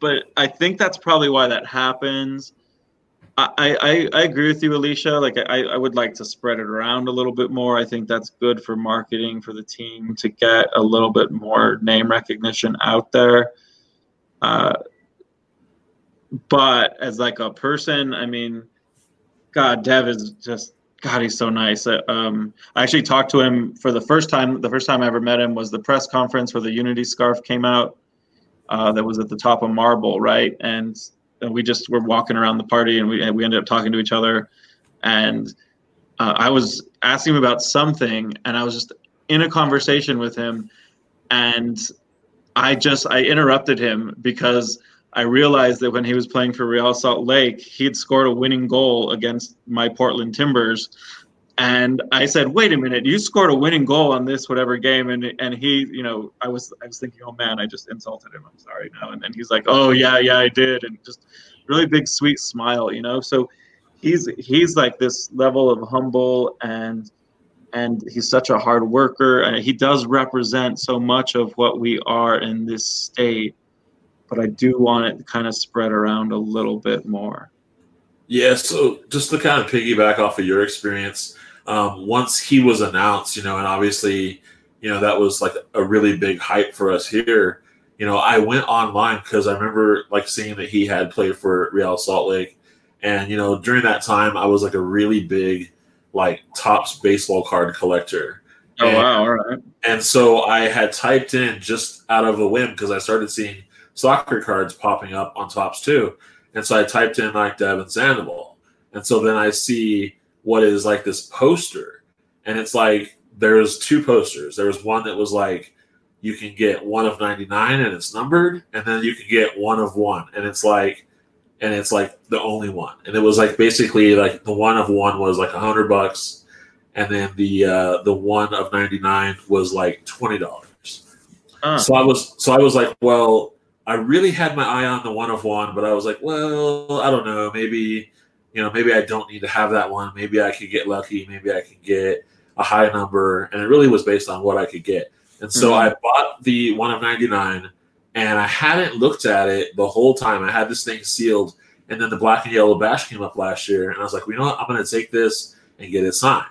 S3: but I think that's probably why that happens. I, I, I agree with you, Alicia. Like I, I would like to spread it around a little bit more. I think that's good for marketing for the team to get a little bit more name recognition out there. Uh, but as like a person, I mean, God, Dev is just God. He's so nice. Uh, um, I actually talked to him for the first time. The first time I ever met him was the press conference where the Unity scarf came out uh, that was at the top of Marble, right? And, and we just were walking around the party, and we and we ended up talking to each other, and uh, I was asking him about something, and I was just in a conversation with him, and I just I interrupted him because I realized that when he was playing for Real Salt Lake, he had scored a winning goal against my Portland Timbers, and I said, "Wait a minute, you scored a winning goal on this whatever game," and and he, you know, I was I was thinking, "Oh man, I just insulted him. I'm sorry now." And then he's like, "Oh yeah, yeah, I did," and just really big sweet smile, you know. So he's he's like this level of humble and and he's such a hard worker and he does represent so much of what we are in this state but i do want it to kind of spread around a little bit more
S1: yeah so just to kind of piggyback off of your experience um, once he was announced, you know, and obviously, you know, that was like a really big hype for us here. You know, I went online because I remember like seeing that he had played for Real Salt Lake. And, you know, during that time, I was like a really big, like, Topps baseball card collector.
S3: Oh, and, wow. All right.
S1: And so I had typed in just out of a whim because I started seeing soccer cards popping up on Topps too. And so I typed in like Devon Sandoval. And so then I see what is like this poster, and it's like there's two posters. There was one that was like you can get one of 99 and it's numbered, and then you can get one of one, and it's like and it's like the only one. And it was like basically like the one of one was like a hundred bucks, and then the uh, the one of ninety nine was like twenty dollars. Uh. So I was so I was like, well, I really had my eye on the one of one, but I was like, well, I don't know, maybe you know, maybe I don't need to have that one. Maybe I could get lucky. Maybe I could get a high number, and it really was based on what I could get. And so mm-hmm. I bought the one of ninety nine, and I hadn't looked at it the whole time. I had this thing sealed, and then the black and yellow bash came up last year, and I was like, well, you know what? I'm going to take this and get it signed.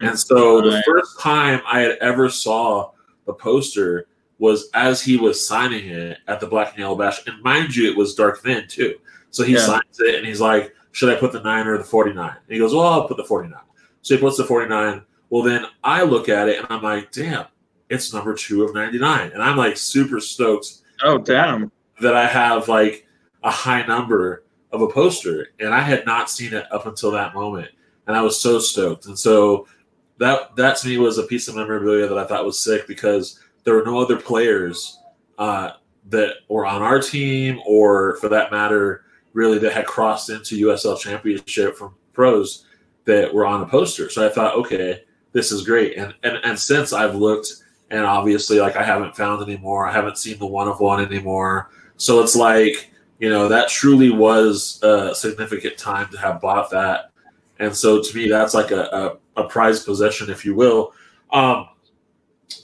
S1: And so the first time I had ever saw the poster was as he was signing it at the Black and Yellow Bash. And mind you, it was Dark Finn too. So he yeah. signs it and he's like, Should I put the nine or the 49? And he goes, Well, I'll put the 49. So he puts the 49. Well, then I look at it and I'm like, Damn, it's number two of 99. And I'm like super stoked.
S3: Oh, damn.
S1: That I have like a high number of a poster. And I had not seen it up until that moment. And I was so stoked. And so that that to me was a piece of memorabilia that I thought was sick because there were no other players uh, that were on our team or for that matter really that had crossed into USL championship from pros that were on a poster. So I thought, okay, this is great. And and, and since I've looked and obviously like I haven't found anymore, I haven't seen the one of one anymore. So it's like, you know, that truly was a significant time to have bought that. And so to me, that's like a, a, a prized possession, if you will. Um,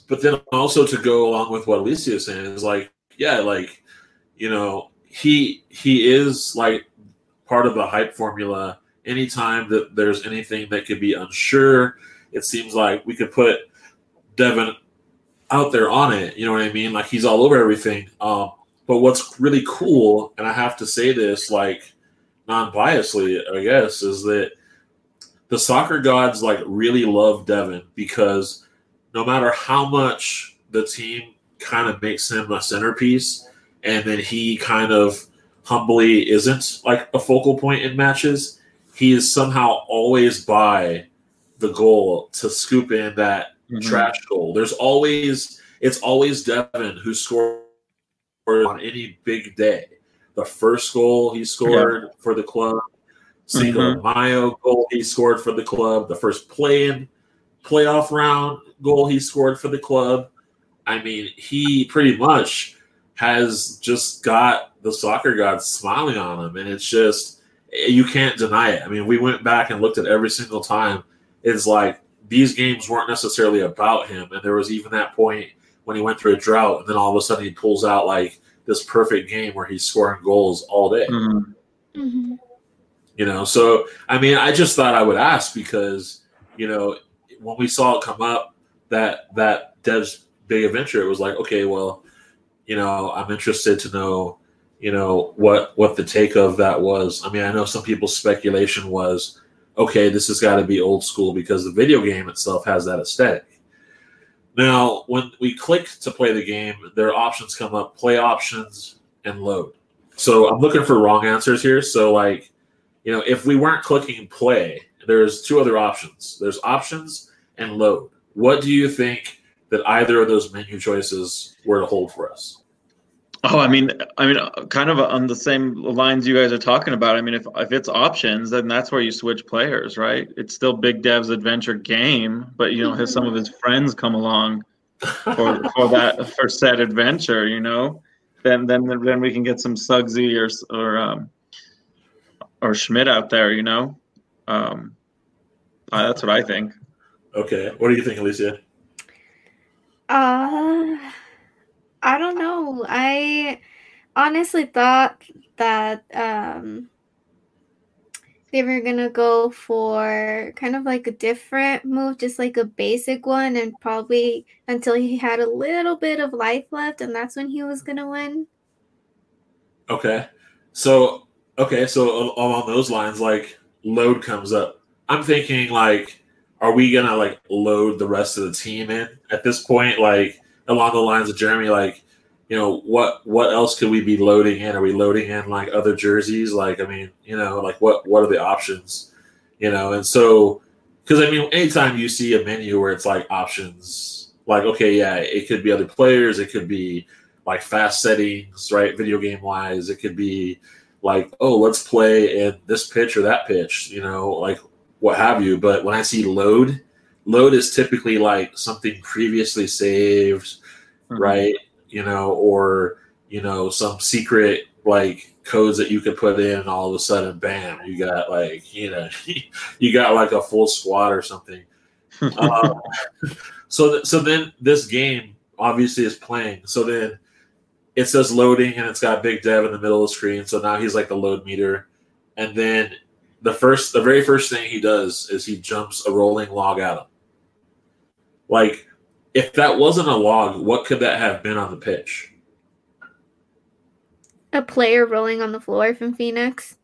S1: but then also to go along with what Alicia is saying is like, yeah, like, you know, he he is like part of the hype formula. Anytime that there's anything that could be unsure, it seems like we could put Devon out there on it. You know what I mean? Like he's all over everything. Um, but what's really cool, and I have to say this like non-biasedly, I guess, is that the soccer gods like really love Devon because no matter how much the team kind of makes him a centerpiece and then he kind of humbly isn't like a focal point in matches, he is somehow always by the goal to scoop in that mm-hmm. trash goal. There's always it's always Devon who scored on any big day. The first goal he scored yeah. for the club, Cinco mm-hmm. Mayo goal he scored for the club, the first play in playoff round goal he scored for the club. I mean, he pretty much has just got the soccer gods smiling on him, and it's just you can't deny it. I mean, we went back and looked at every single time. It's like these games weren't necessarily about him, and there was even that point when he went through a drought, and then all of a sudden he pulls out like this perfect game where he's scoring goals all day. Mm-hmm. Mm-hmm. You know, so I mean, I just thought I would ask because you know when we saw it come up that that Dev's big adventure, it was like, okay, well, you know, I'm interested to know, you know, what what the take of that was. I mean, I know some people's speculation was, okay, this has got to be old school because the video game itself has that aesthetic. Now, when we click to play the game, there are options come up: play options and load. So I'm looking for wrong answers here. So like, you know, if we weren't clicking play, there's two other options. There's options and load. What do you think that either of those menu choices were to hold for us?
S3: Oh, I mean, I mean, kind of on the same lines you guys are talking about. I mean, if if it's options, then that's where you switch players, right? It's still Big Dev's adventure game, but you know, has some of his friends come along for for that for said adventure, you know, then then then we can get some Suggsy or or um, or Schmidt out there, you know. Um, uh, that's what I think.
S1: Okay. What do you think, Alicia?
S2: Uh, I don't know. I honestly thought that um, they were gonna go for kind of like a different move, just like a basic one, and probably until he had a little bit of life left, and that's when he was gonna win.
S1: Okay, so okay, so along those lines, like load comes up. I'm thinking like are we gonna like load the rest of the team in at this point? Like along the lines of Jeremy, like you know what what else could we be loading in? Are we loading in like other jerseys? Like I mean, you know, like what what are the options? You know, and so because I mean, anytime you see a menu where it's like options, like okay, yeah, it could be other players, it could be like fast settings, right? Video game wise, it could be like, oh, let's play in this pitch or that pitch, you know, like what have you. But when I see load, load is typically like something previously saved, mm-hmm. right? You know, or you know, some secret like codes that you could put in, and all of a sudden, bam, you got like, you know, you got like a full squad or something. um, so, th- so then this game obviously is playing. So then it says loading, and it's got Big Dev in the middle of the screen. So now he's like the load meter, and then the first, the very first thing he does is he jumps a rolling log at him. Like, if that wasn't a log, what could that have been on the pitch?
S2: A player rolling on the floor from Phoenix.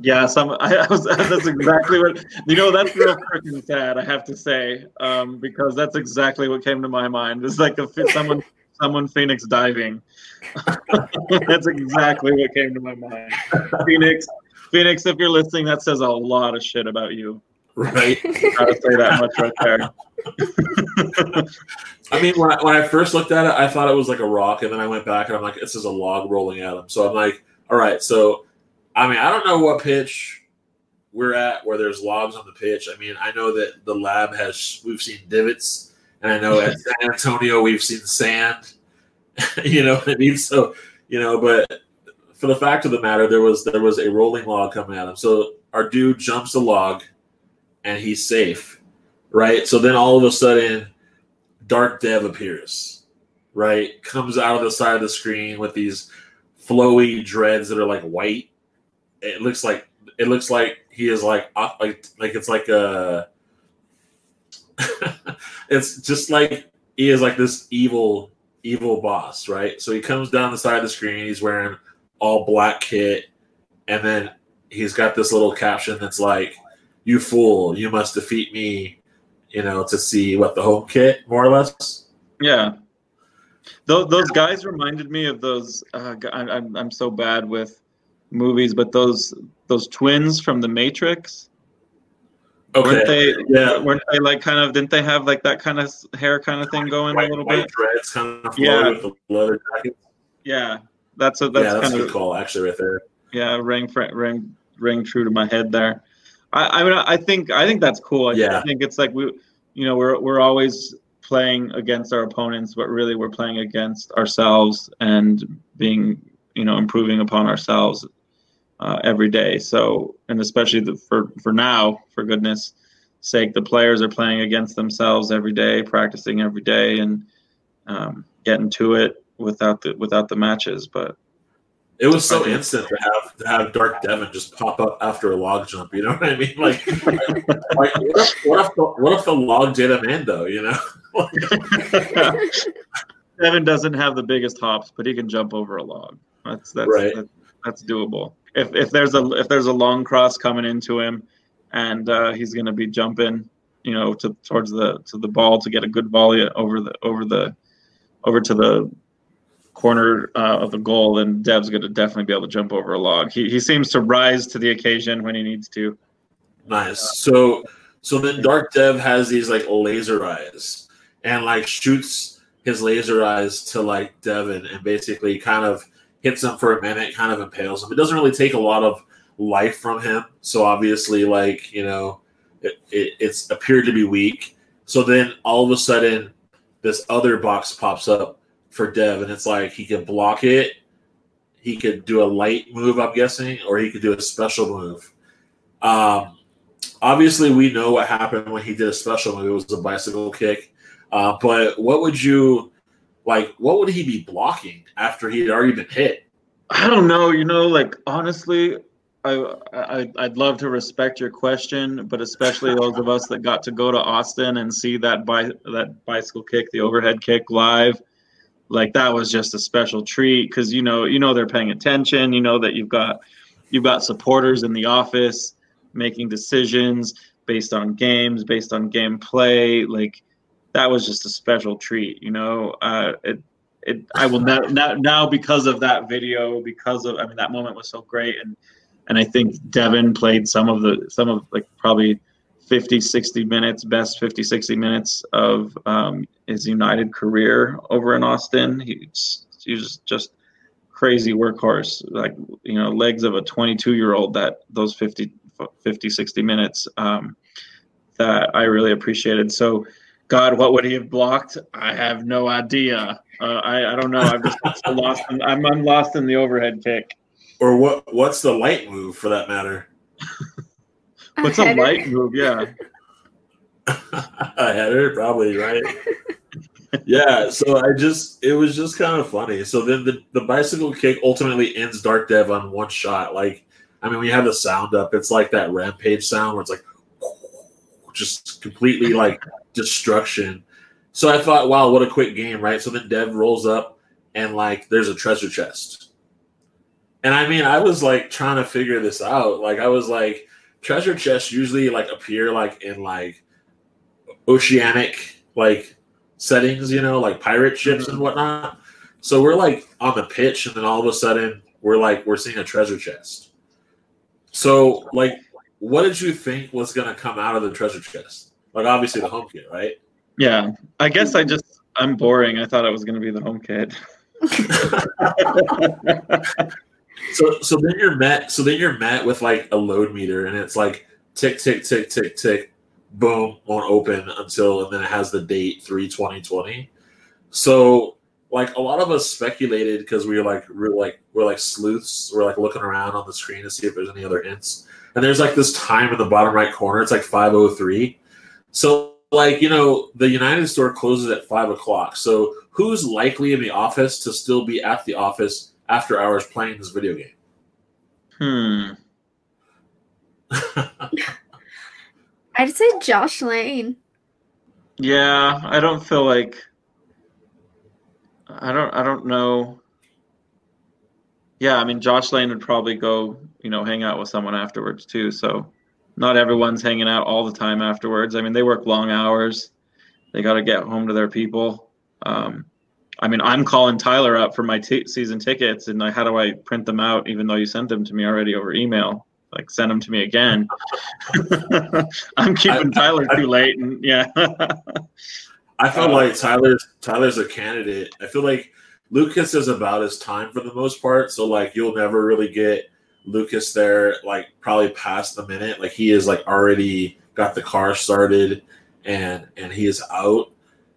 S3: Yeah, some I, I was that's exactly what you know. That's real freaking sad, I have to say, um, because that's exactly what came to my mind. It's like a someone someone Phoenix diving. that's exactly what came to my mind. Phoenix, Phoenix, if you're listening, that says a lot of shit about you.
S1: Right.
S3: Gotta say that much right there.
S1: I mean, when I, when I first looked at it, I thought it was like a rock, and then I went back and I'm like, this is a log rolling at him. So I'm like, all right. So, I mean, I don't know what pitch we're at where there's logs on the pitch. I mean, I know that the lab has we've seen divots, and I know at San Antonio we've seen sand. you know what I mean? So, you know, but for the fact of the matter, there was there was a rolling log coming at him. So our dude jumps the log, and he's safe, right? So then all of a sudden Dark Dev appears, right? Comes out of the side of the screen with these flowy dreads that are like white. It looks like it looks like he is like like like it's like a. it's just like he is like this evil evil boss, right? So he comes down the side of the screen. He's wearing all black kit, and then he's got this little caption that's like, "You fool! You must defeat me you know, to see what the home kit more or less.
S3: Yeah, those those guys reminded me of those. Uh, I, I'm I'm so bad with movies, but those those twins from The Matrix.
S1: Okay.
S3: Weren't they?
S1: Yeah.
S3: Weren't they like kind of? Didn't they have like that kind of hair kind of thing going
S1: white,
S3: a little
S1: white
S3: bit?
S1: dreads kind of
S3: Yeah.
S1: with the leather jacket.
S3: Yeah, that's a that's,
S1: yeah, that's
S3: kind
S1: a
S3: of
S1: good call actually right there.
S3: yeah ring ring ring true to my head there. I I mean I think I think that's cool. I,
S1: Yeah.
S3: I think it's like we you know we're we're always playing against our opponents, but really we're playing against ourselves and being you know improving upon ourselves uh, every day. So and especially the, for for now, for goodness sake, the players are playing against themselves every day, practicing every day, and um, getting to it without the without the matches. But
S1: It was so instant to have to have Dark Devon just pop up after a log jump. You know what I mean? Like, like what if what if the, what if the log did him in though? You know?
S3: Devon doesn't have the biggest hops, but he can jump over a log. That's that's
S1: Right.
S3: that, that's doable. If if there's a if there's a long cross coming into him, and uh, he's going to be jumping, you know, to towards the to the ball to get a good volley over the over the over to the corner uh, of the goal, then Dev's going to definitely be able to jump over a log. He he seems to rise to the occasion when he needs to.
S1: Nice. So so then Dark Dev has these like laser eyes and like shoots his laser eyes to like Devon and basically kind of hits him for a minute, kind of impales him. It doesn't really take a lot of life from him. So obviously, like, you know, it, it, it's appeared to be weak. So then all of a sudden, this other box pops up for Dev, and it's like he can block it. He could do a light move, I'm guessing, or he could do a special move. Um, obviously, we know what happened when he did a special move. It was a bicycle kick. Uh, but what would you like? What would he be blocking after he had already been hit?
S3: I don't know. You know, like honestly, I, I I'd love to respect your question, but especially those of us that got to go to Austin and see that bi- that bicycle kick, the overhead kick live, like that was just a special treat because you know you know they're paying attention. You know that you've got you've got supporters in the office making decisions based on games, based on gameplay. Like that was just a special treat. You know, uh, it it I will now, now now because of that video because of I mean that moment was so great and and I think Devon played some of the some of like probably 50 60 minutes best 50 60 minutes of um, his United career over in Austin he's he was just crazy workhorse like you know legs of a 22 year old that those 50 50 60 minutes um, that I really appreciated so God, what would he have blocked? I have no idea. Uh, I I don't know. I'm just so lost. In, I'm I'm lost in the overhead kick.
S1: Or what? What's the light move for that matter?
S3: What's a light move? Yeah.
S1: a header, probably right. yeah, so I just it was just kind of funny. So then the, the bicycle kick ultimately ends Dark Dev on one shot. Like, I mean, we have the sound up. It's like that rampage sound where it's like just completely like destruction. So I thought, wow, what a quick game, right? So then Dev rolls up and like there's a treasure chest. And I mean, I was like trying to figure this out. Like I was like, treasure chests usually like appear like in like oceanic like settings, you know, like pirate ships and mm-hmm. whatnot. So we're like on the pitch, and then all of a sudden we're like we're seeing a treasure chest. So like, what did you think was gonna come out of the treasure chest? Like obviously the home kit, right?
S3: Yeah, I guess I just I'm boring. I thought it was gonna be the home kit.
S1: so so then you're met so then you're met with like a load meter and it's like tick tick tick tick tick boom won't open until and then it has the date 3 2020 so like a lot of us speculated because we were like we're like we're like sleuths. We're like looking around on the screen to see if there's any other hints. And there's like this time in the bottom right corner. It's like 503 so like you know the united store closes at 5 o'clock. So who's likely in the office to still be at the office after hours playing this video game
S3: Hmm.
S2: I'd say Josh Lane.
S3: Yeah, I don't feel like I don't I don't know. Yeah, I mean Josh Lane would probably go, you know, hang out with someone afterwards too. So not everyone's hanging out all the time afterwards. I mean, they work long hours. They got to get home to their people. Um, I mean, I'm calling Tyler up for my t- season tickets, and like, how do I print them out? Even though you sent them to me already over email, like send them to me again. I'm keeping I, Tyler I, too late, and yeah.
S1: I feel uh, like Tyler's Tyler's a candidate. I feel like Lucas is about his time for the most part, so like you'll never really get Lucas there, like probably past the minute. Like he is like already got the car started, and and he is out.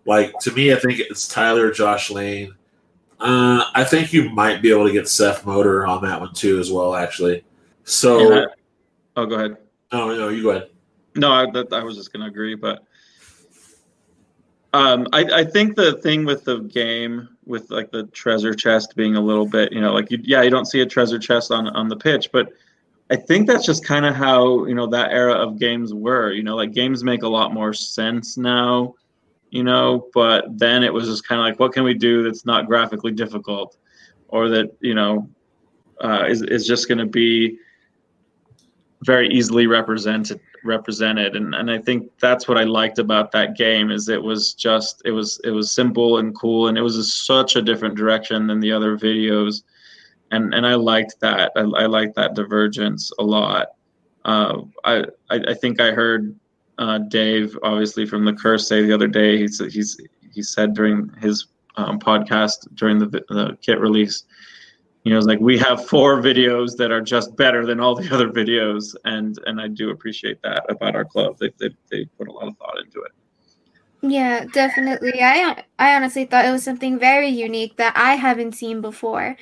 S1: Like to me, I think it's Tyler, Josh Lane. Uh, I think you might be able to get Seth Motor on that one too, as well. Actually, so.
S3: I, oh, go ahead.
S1: Oh no, you go ahead.
S3: No, I, that, I was just going to agree, but um, I, I think the thing with the game, with like the treasure chest being a little bit, you know, like you, yeah, you don't see a treasure chest on on the pitch, but I think that's just kind of how you know that era of games were. You know, like games make a lot more sense now you know, but then it was just kind of like, what can we do that's not graphically difficult? Or that, you know, uh, is, is just going to be very easily represented represented. And, and i think that's what i liked about that game is it was just it was it was simple and cool and it was a, such a different direction than the other videos. And and i liked that. I, I liked that divergence a lot. Uh, I, I i think i heard uh, Dave, obviously from the curse, say the other day. He's he's he said during his um, podcast during the the kit release, you know, it's like we have four videos that are just better than all the other videos, and and I do appreciate that about our club. They they, they put a lot of thought into it.
S2: Yeah, definitely. I I honestly thought it was something very unique that I haven't seen before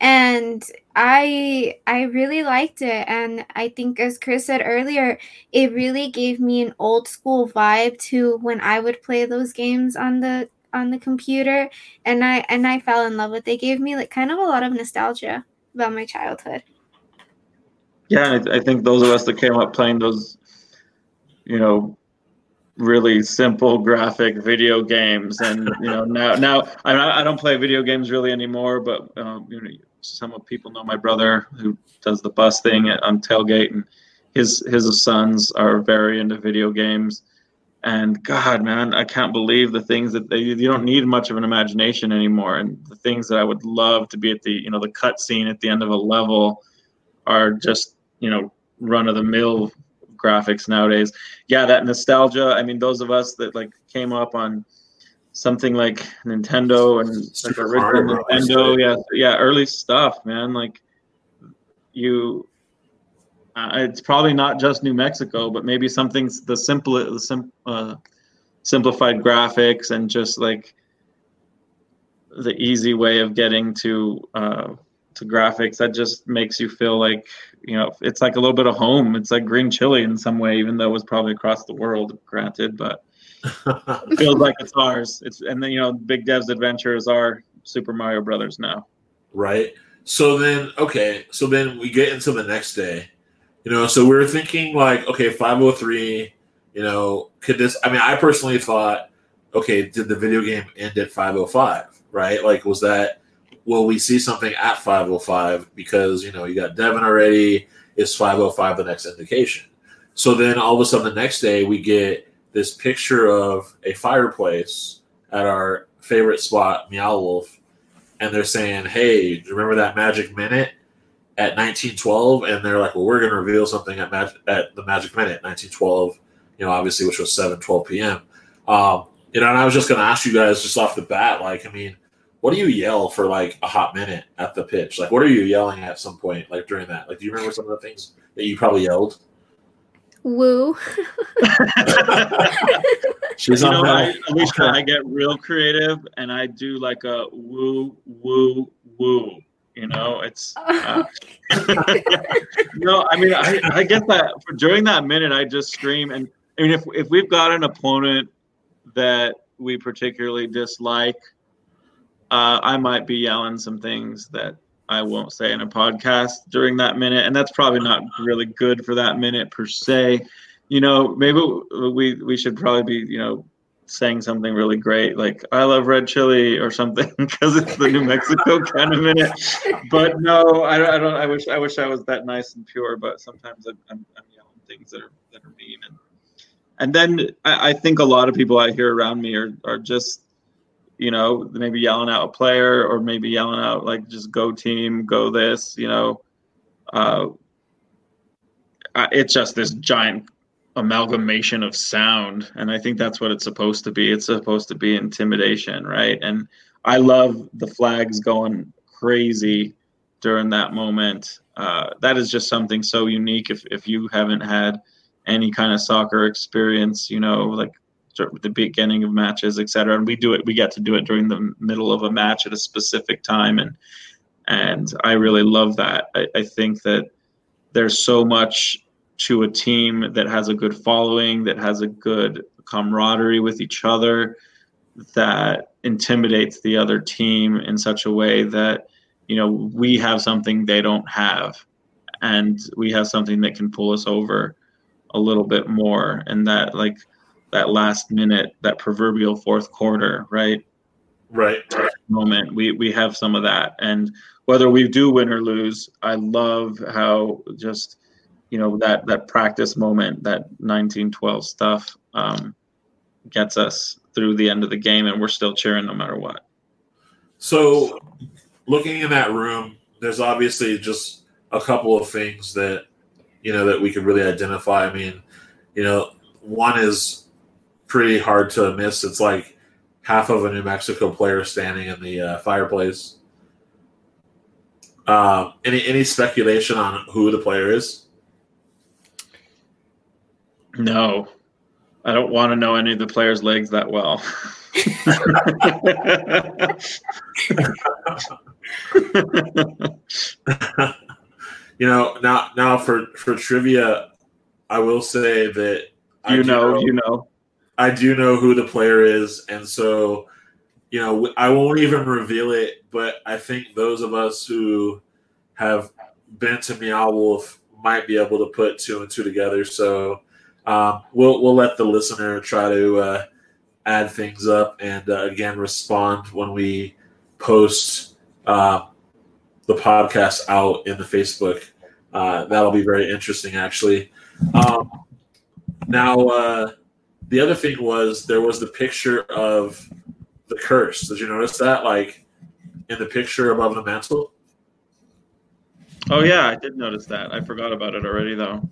S2: and i i really liked it. And i think as chris said earlier it really gave me an old school vibe to when i would play those games on the on the computer. And i and i fell in love with they gave me like kind of a lot of nostalgia about my childhood.
S3: Yeah i, I think those of us that came up playing those you know really simple graphic video games. And you know now now I, I don't play video games really anymore but um, you know some of people know my brother who does the bus thing on tailgate and his his sons are very into video games. And god man i can't believe the things that they you don't need much of an imagination anymore. And the things that i would love to be at the you know the cut scene at the end of a level are just you know run of the mill graphics nowadays. Yeah, that nostalgia. I mean, those of us that like came up on something like Nintendo and like original Nintendo, yeah, yeah, early stuff, man. Like you, uh, it's probably not just New Mexico, but maybe something the simple, the sim, uh, simplified graphics and just like the easy way of getting to uh, to graphics that just makes you feel like you know it's like a little bit of home. It's like green chili in some way even though it was probably across the world granted but it feels like it's ours. It's and then you know big dev's adventure is our super mario brothers now.
S1: Right? So then okay so then we get into the next day. You know so we were thinking like okay 503 you know could this i mean i personally thought okay did the video game end at 505 right? Like was that will we see something at 505 because you know you got Devon already. Is 505 the next indication. So then all of a sudden the next day we get this picture of a fireplace at our favorite spot meow wolf and they're saying hey remember that magic minute at 1912 and they're like well we're going to reveal something at, mag- at the magic minute 1912 you know obviously which was 7 12 p.m um, you know and i was just going to ask you guys just off the bat like i mean what do you yell for like a hot minute at the pitch? Like, what are you yelling at some point, like during that? Like, do you remember some of the things that you probably yelled?
S2: Woo.
S3: She's you know, I, Alicia, I get real creative and I do like a woo, woo, woo. You know, it's uh, no. I mean, I, I get that for during that minute, I just scream. And I mean, if if we've got an opponent that we particularly dislike, uh, I might be yelling some things that I won't say in a podcast during that minute, and that's probably not really good for that minute per se. You know, maybe we we should probably be you know saying something really great like "I love red chili" or something because it's the New Mexico kind of minute. But no, I, I, don't. I wish I wish I was that nice and pure. But sometimes I'm, I'm, I'm yelling things that are that are mean and and then I, I think a lot of people I hear around me are are just you know, maybe yelling out a player or maybe yelling out like just go team, go this, you know. Uh, it's just this giant amalgamation of sound. And I think that's what it's supposed to be. It's supposed to be intimidation, right? And I love the flags going crazy during that moment. Uh, that is just something so unique. If, if you haven't had any kind of soccer experience, you know, like the beginning of matches, etc. And we do it. We get to do it during the middle of a match at a specific time, and and I really love that. I, I think that there's so much to a team that has a good following, that has a good camaraderie with each other, that intimidates the other team in such a way that you know we have something they don't have, and we have something that can pull us over a little bit more, and that like that last minute, that proverbial fourth quarter, right?
S1: Right.
S3: Moment. We we have some of that, and whether we do win or lose, I love how just you know that that practice moment, that 1912 stuff, um, gets us through the end of the game, and we're still cheering no matter what.
S1: So, looking in that room, there's obviously just a couple of things that you know that we could really identify. I mean, you know, one is pretty hard to miss. It's like half of a New Mexico player standing in the uh, fireplace. Uh, any any speculation on who the player is?
S3: No, I don't want to know any of the players' legs that well.
S1: you know, now now for for trivia, I will say that
S3: you know, know, you know,
S1: I do know who the player is, and so you know I won't even reveal it. But I think those of us who have been to Meow Wolf might be able to put two and two together. So um, we'll we'll let the listener try to uh, add things up and uh, again respond when we post uh, the podcast out in the Facebook. Uh, that'll be very interesting, actually. Um, now uh, the other thing was there was the picture of the curse. Did you notice that? Like in the picture above the mantle?
S3: Oh yeah, I did notice that. I forgot about it already though.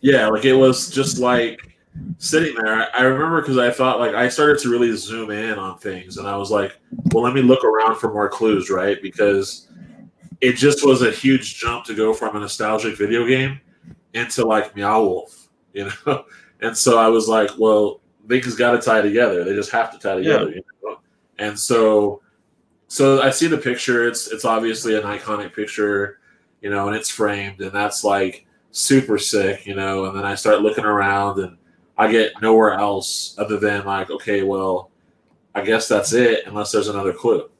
S1: Yeah, like it was just like sitting there. I remember because I thought like I started to really zoom in on things and I was like, well, let me look around for more clues, right? Because it just was a huge jump to go from a nostalgic video game into like Meow Wolf, you know? And so I was like, well, things got to tie together. They just have to tie together.
S3: Yeah.
S1: You know? And so, so I see the picture. It's it's obviously an iconic picture, you know, and it's framed, and that's like super sick, you know. And then I start looking around, and I get nowhere else other than like, okay, well, I guess that's it, unless there's another clue.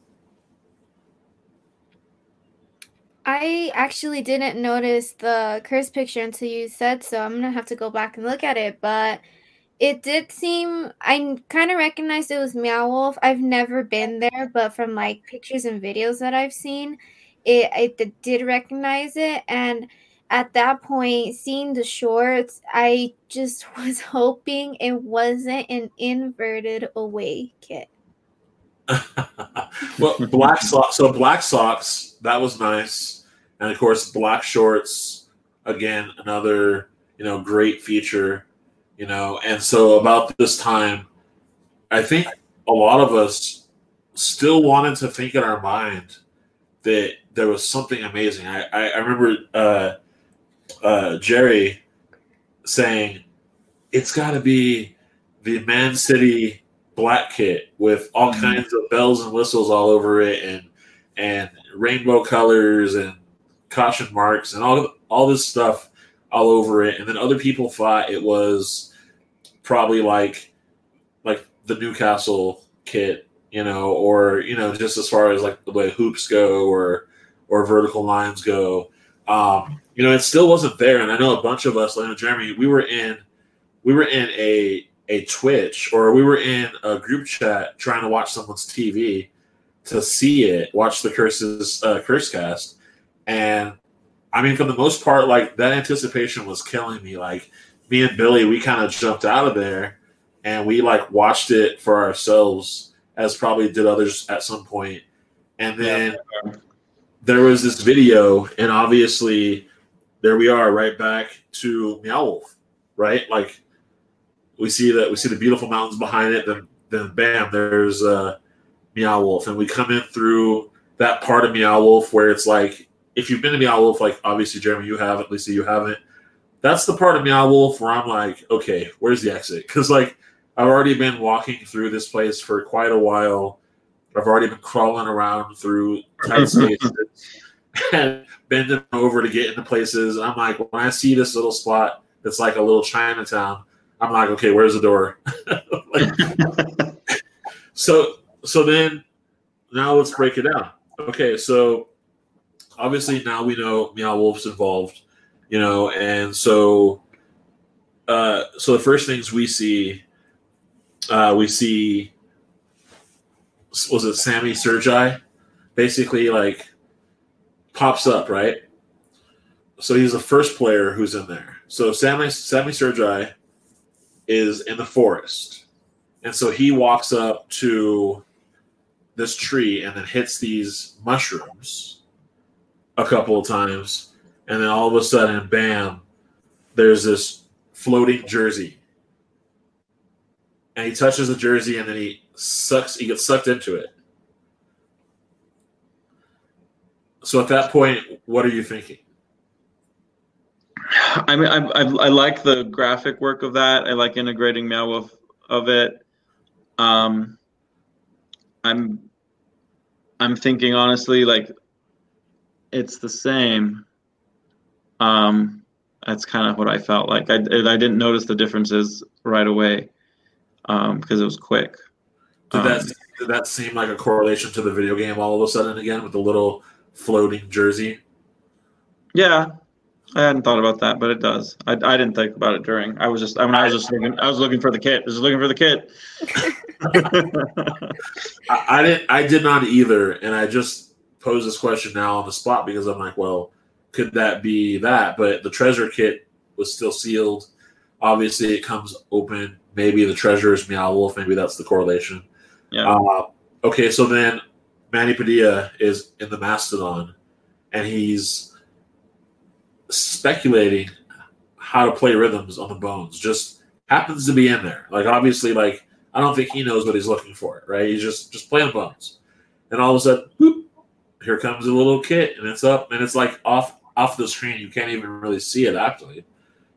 S2: I actually didn't notice the curse picture until you said so. I'm gonna have to go back and look at it, but it did seem I kind of recognized it was Meow Wolf. I've never been there, but from like pictures and videos that I've seen, it I did recognize it. And at that point, seeing the shorts, I just was hoping it wasn't an inverted away kit.
S1: well, black socks. So black socks. That was nice, and of course, black shorts. Again, another you know great feature. You know, and so about this time, I think a lot of us still wanted to think in our mind that there was something amazing. I I, I remember uh, uh, Jerry saying it's got to be the Man City black kit with all
S3: Mhm.
S1: kinds of bells and whistles all over it and and rainbow colors and caution marks and all all this stuff all over it. And then other people thought it was probably like like the Newcastle kit you know or you know just as far as like the way hoops go or or vertical lines go. Um you know it still wasn't there. And I know a bunch of us like Jeremy we were in we were in a a Twitch or we were in a group chat trying to watch someone's TV to see it, watch the curses uh, curse cast, and I mean, for the most part, like that anticipation was killing me. Like me and Billy, we kind of jumped out of there and we like watched it for ourselves, as probably did others at some point. and then there was this video, and obviously there we are, right back to Meow Wolf, right? Like we see that we see the beautiful mountains behind it. Then then bam, there's uh, Meow Wolf, and we come in through that part of Meow Wolf where it's like if you've been to Meow Wolf, like obviously Jeremy, you haven't, Lisa, you haven't. That's the part of Meow Wolf where I'm like, okay, where's the exit? Because like I've already been walking through this place for quite a while. I've already been crawling around through tight spaces and bending over to get into places. And I'm like, when I see this little spot that's like a little Chinatown, I'm like, okay, where's the door? Like, so so then now let's break it down. Okay, so obviously now we know Meow Wolf's involved, you know, and so uh so the first things we see uh we see was it Sammy Sergi basically like pops up, right? So he's the first player who's in there. So Sammy Sammy Sergi is in the forest. And so he walks up to this tree and then hits these mushrooms a couple of times. And then all of a sudden, bam, there's this floating jersey. And he touches the jersey and then he sucks, he gets sucked into it. So at that point, what are you thinking?
S3: I mean, I, I, I like the graphic work of that. I like integrating Meow Wolf of it. Um, I'm, I'm thinking honestly, like, it's the same. Um, that's kind of what I felt like. I, I didn't notice the differences right away, um, because it was quick.
S1: Did that
S3: Um,
S1: did that seem like a correlation to the video game all of a sudden again with the little floating jersey?
S3: Yeah, I hadn't thought about that, but it does. I, I didn't think about it during. I was just I mean I was just looking I was looking for the kit. I was looking for the kit.
S1: I, I didn't. I did not either, and I just posed this question now on the spot because I'm like, well, could that be that? But the treasure kit was still sealed. Obviously, it comes open. Maybe the treasure is Meow Wolf. Maybe that's the correlation.
S3: yeah.
S1: Uh, okay, so then Manny Padilla is in the Mastodon, and he's speculating how to play rhythms on the bones. Just happens to be in there. Like obviously, like I don't think he knows what he's looking for. Right? He's just just playing bones, and all of a sudden, boop, here comes a little kit, and it's up, and it's like off off the screen. You can't even really see it actually.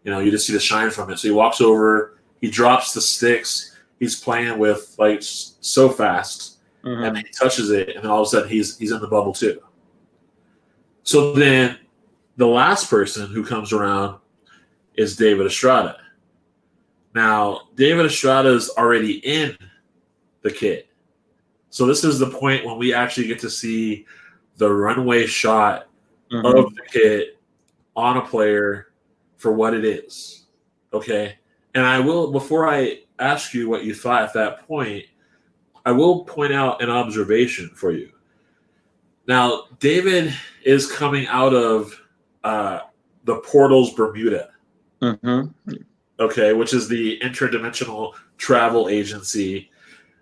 S1: You know, you just see the shine from it. So he walks over, he drops the sticks, he's playing with like so fast,
S3: Mhm.
S1: and he touches it, and then all of a sudden he's he's in the bubble too. So then the last person who comes around is David Estrada. Now, David Estrada is already in the kit. So this is the point when we actually get to see the runway shot
S3: Mhm.
S1: of the kit on a player for what it is. Okay. And I will, before I ask you what you thought at that point, I will point out an observation for you. Now, David is coming out of uh, the Portals Bermuda,
S3: Mhm.
S1: okay, which is the interdimensional travel agency.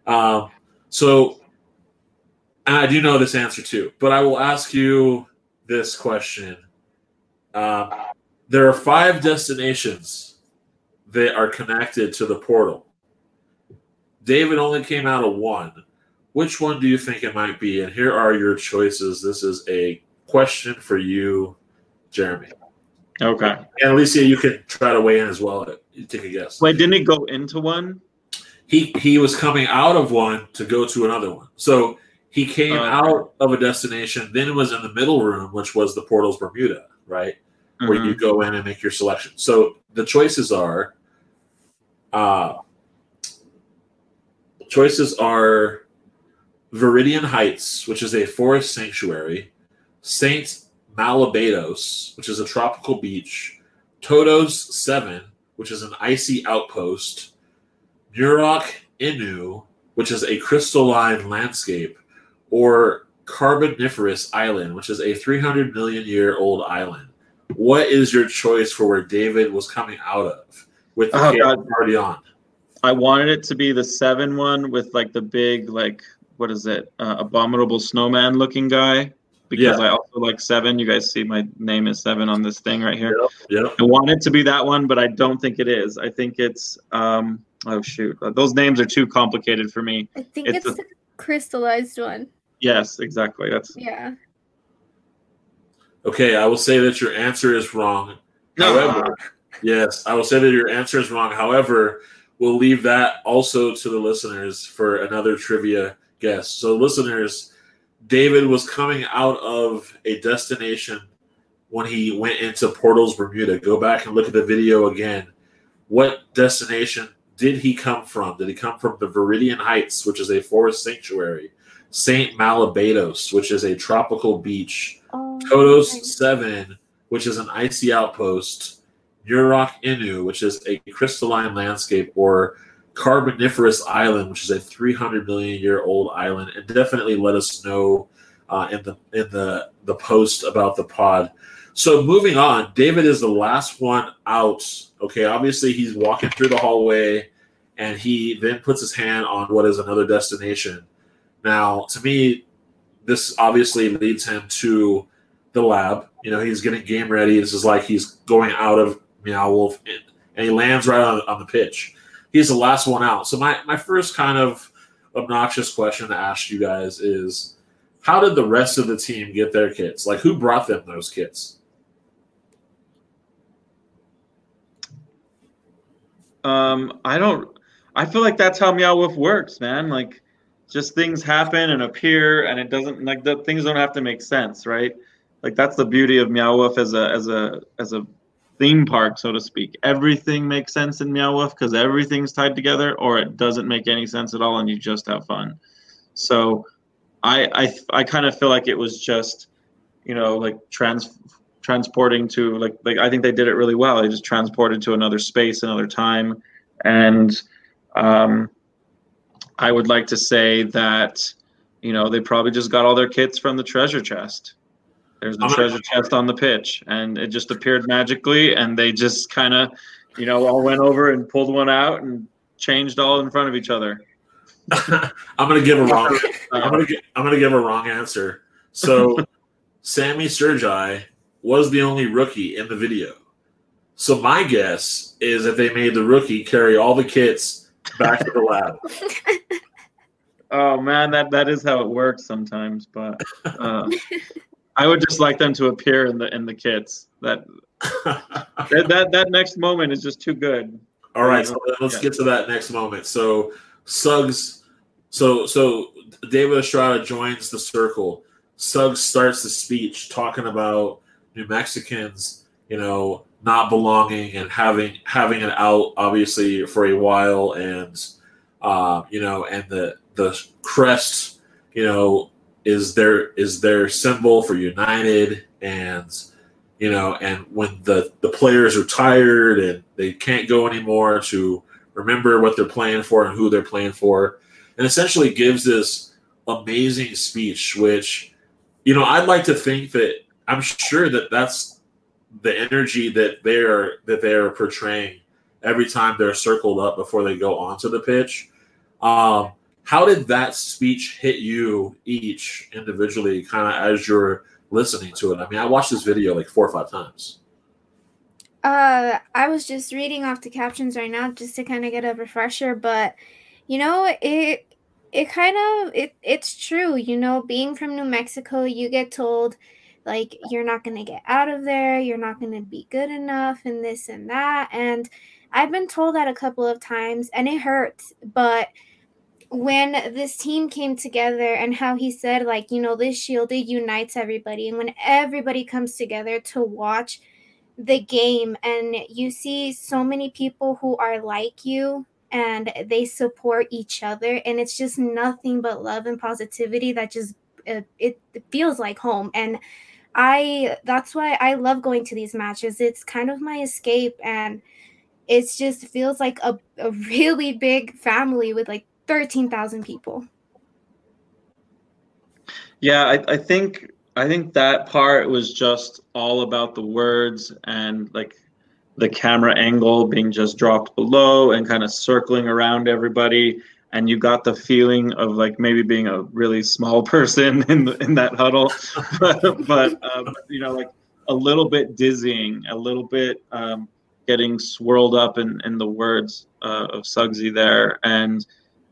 S1: Um, so, and I do know this answer too, but I will ask you this question. Um, there are five destinations that are connected to the portal. David only came out of one. Which one do you think it might be? And here are your choices. This is a question for you, Jeremy.
S3: Okay.
S1: And Alicia, you can try to weigh in as well. Take a guess.
S3: Wait, didn't he go into one?
S1: He he was coming out of one to go to another one. So he came
S3: okay.
S1: out of a destination, then was in the middle room, which was the Portals Bermuda, right? Where
S3: Mhm.
S1: you go in and make your selection. So the choices are uh choices are Viridian Heights, which is a forest sanctuary, Saint Malabados, which is a tropical beach, Todos 7, which is an icy outpost, Murok Inu, which is a crystalline landscape, or Carboniferous Island, which is a 300 million year old island. What is your choice for where David was coming out of with the
S3: Oh,
S1: kid
S3: God.
S1: already on?
S3: I wanted it to be the seven one with like the big like what is it? Uh, abominable snowman looking guy. Because
S1: Yeah.
S3: I also like seven. You guys see my name is seven on this thing right here.
S1: Yep.
S3: I want it to be that one, but I don't think it is. I think it's um oh shoot. Those names are too complicated for me.
S2: I think
S3: It's
S2: it's,
S3: a-
S2: the crystallized one.
S3: Yes, exactly. That's
S2: Yeah.
S1: Okay, I will say that your answer is wrong. However, yes, I will say that your answer is wrong. However, we'll leave that also to the listeners for another trivia guess. So, listeners, David was coming out of a destination when he went into Portals Bermuda. Go back and look at the video again. What destination did he come from? Did he come from the Viridian Heights, which is a forest sanctuary? St. Malabados, which is a tropical beach.
S2: Oh,
S1: Todos
S2: nice.
S1: 7, which is an icy outpost, Murok Inu, which is a crystalline landscape, or Carboniferous Island, which is a 300 million year old island. And definitely let us know uh, in the in the the post about the pod. So moving on, David is the last one out. Okay, obviously he's walking through the hallway, and he then puts his hand on what is another destination. Now, to me, this obviously leads him to the lab. You know, he's getting game ready. This is like he's going out of Meow Wolf, and, and he lands right on, on the pitch. He's the last one out. So my my first kind of obnoxious question to ask you guys is, how did the rest of the team get their kits? Like, who brought them those kits?
S3: Um, I don't. I feel like that's how Meow Wolf works, man. Like, just things happen and appear, and it doesn't like the things don't have to make sense, right? Like that's the beauty of Meow Wolf as a as a as a theme park, so to speak. Everything makes sense in Meow Wolf because everything's tied together, or it doesn't make any sense at all, and you just have fun. So, I I I kind of feel like it was just, you know, like trans transporting to like like I think they did it really well. They just transported to another space, another time, and um, I would like to say that you know they probably just got all their kits from the treasure chest. There's the treasure chest on the pitch, and it just appeared magically, and they just kind of, you know, all went over and pulled one out and changed all in front of each other.
S1: I'm gonna give a wrong. I'm gonna gi- I'm gonna give a wrong answer. So, Sammy Sergi was the only rookie in the video. So my guess is that they made the rookie carry all the kits back to the lab.
S3: Oh man, that that is how it works sometimes. But uh, I would just like them to appear in the in the kits. That that that, that next moment is just too good.
S1: All right, so let's
S3: Yeah.
S1: get to that next moment. So Suggs. So so David Estrada joins the circle. Suggs starts the speech talking about New Mexicans, you know, not belonging and having having it out obviously for a while, and uh, you know, and the the crest, you know, is their is their symbol for United, and you know, and when the the players are tired and they can't go anymore to remember what they're playing for and who they're playing for, and essentially gives this amazing speech, which you know I'd like to think that I'm sure that that's the energy that they're that they're portraying every time they're circled up before they go onto the pitch. Um, how did that speech hit you each individually, kind of as you're listening to it? I mean, I watched this video like four or five times.
S2: Uh, I was just reading off the captions right now just to kind of get a refresher, but you know, it it kind of it it's true. You know, being from New Mexico, you get told like you're not going to get out of there, you're not going to be good enough and this and that. And I've been told that a couple of times and it hurts, but when this team came together and how he said like you know this shield it unites everybody and when everybody comes together to watch the game and you see so many people who are like you and they support each other and it's just nothing but love and positivity that just uh, it, it feels like home and i that's why i love going to these matches it's kind of my escape and it just feels like a, a really big family with like 13,000 people.
S3: Yeah, I, I think I think that part was just all about the words and like the camera angle being just dropped below and kind of circling around everybody and you got the feeling of like maybe being a really small person in the, in that huddle. But, but um, you know like a little bit dizzying a little bit um, getting swirled up in, in the words uh, of Suggsy there. And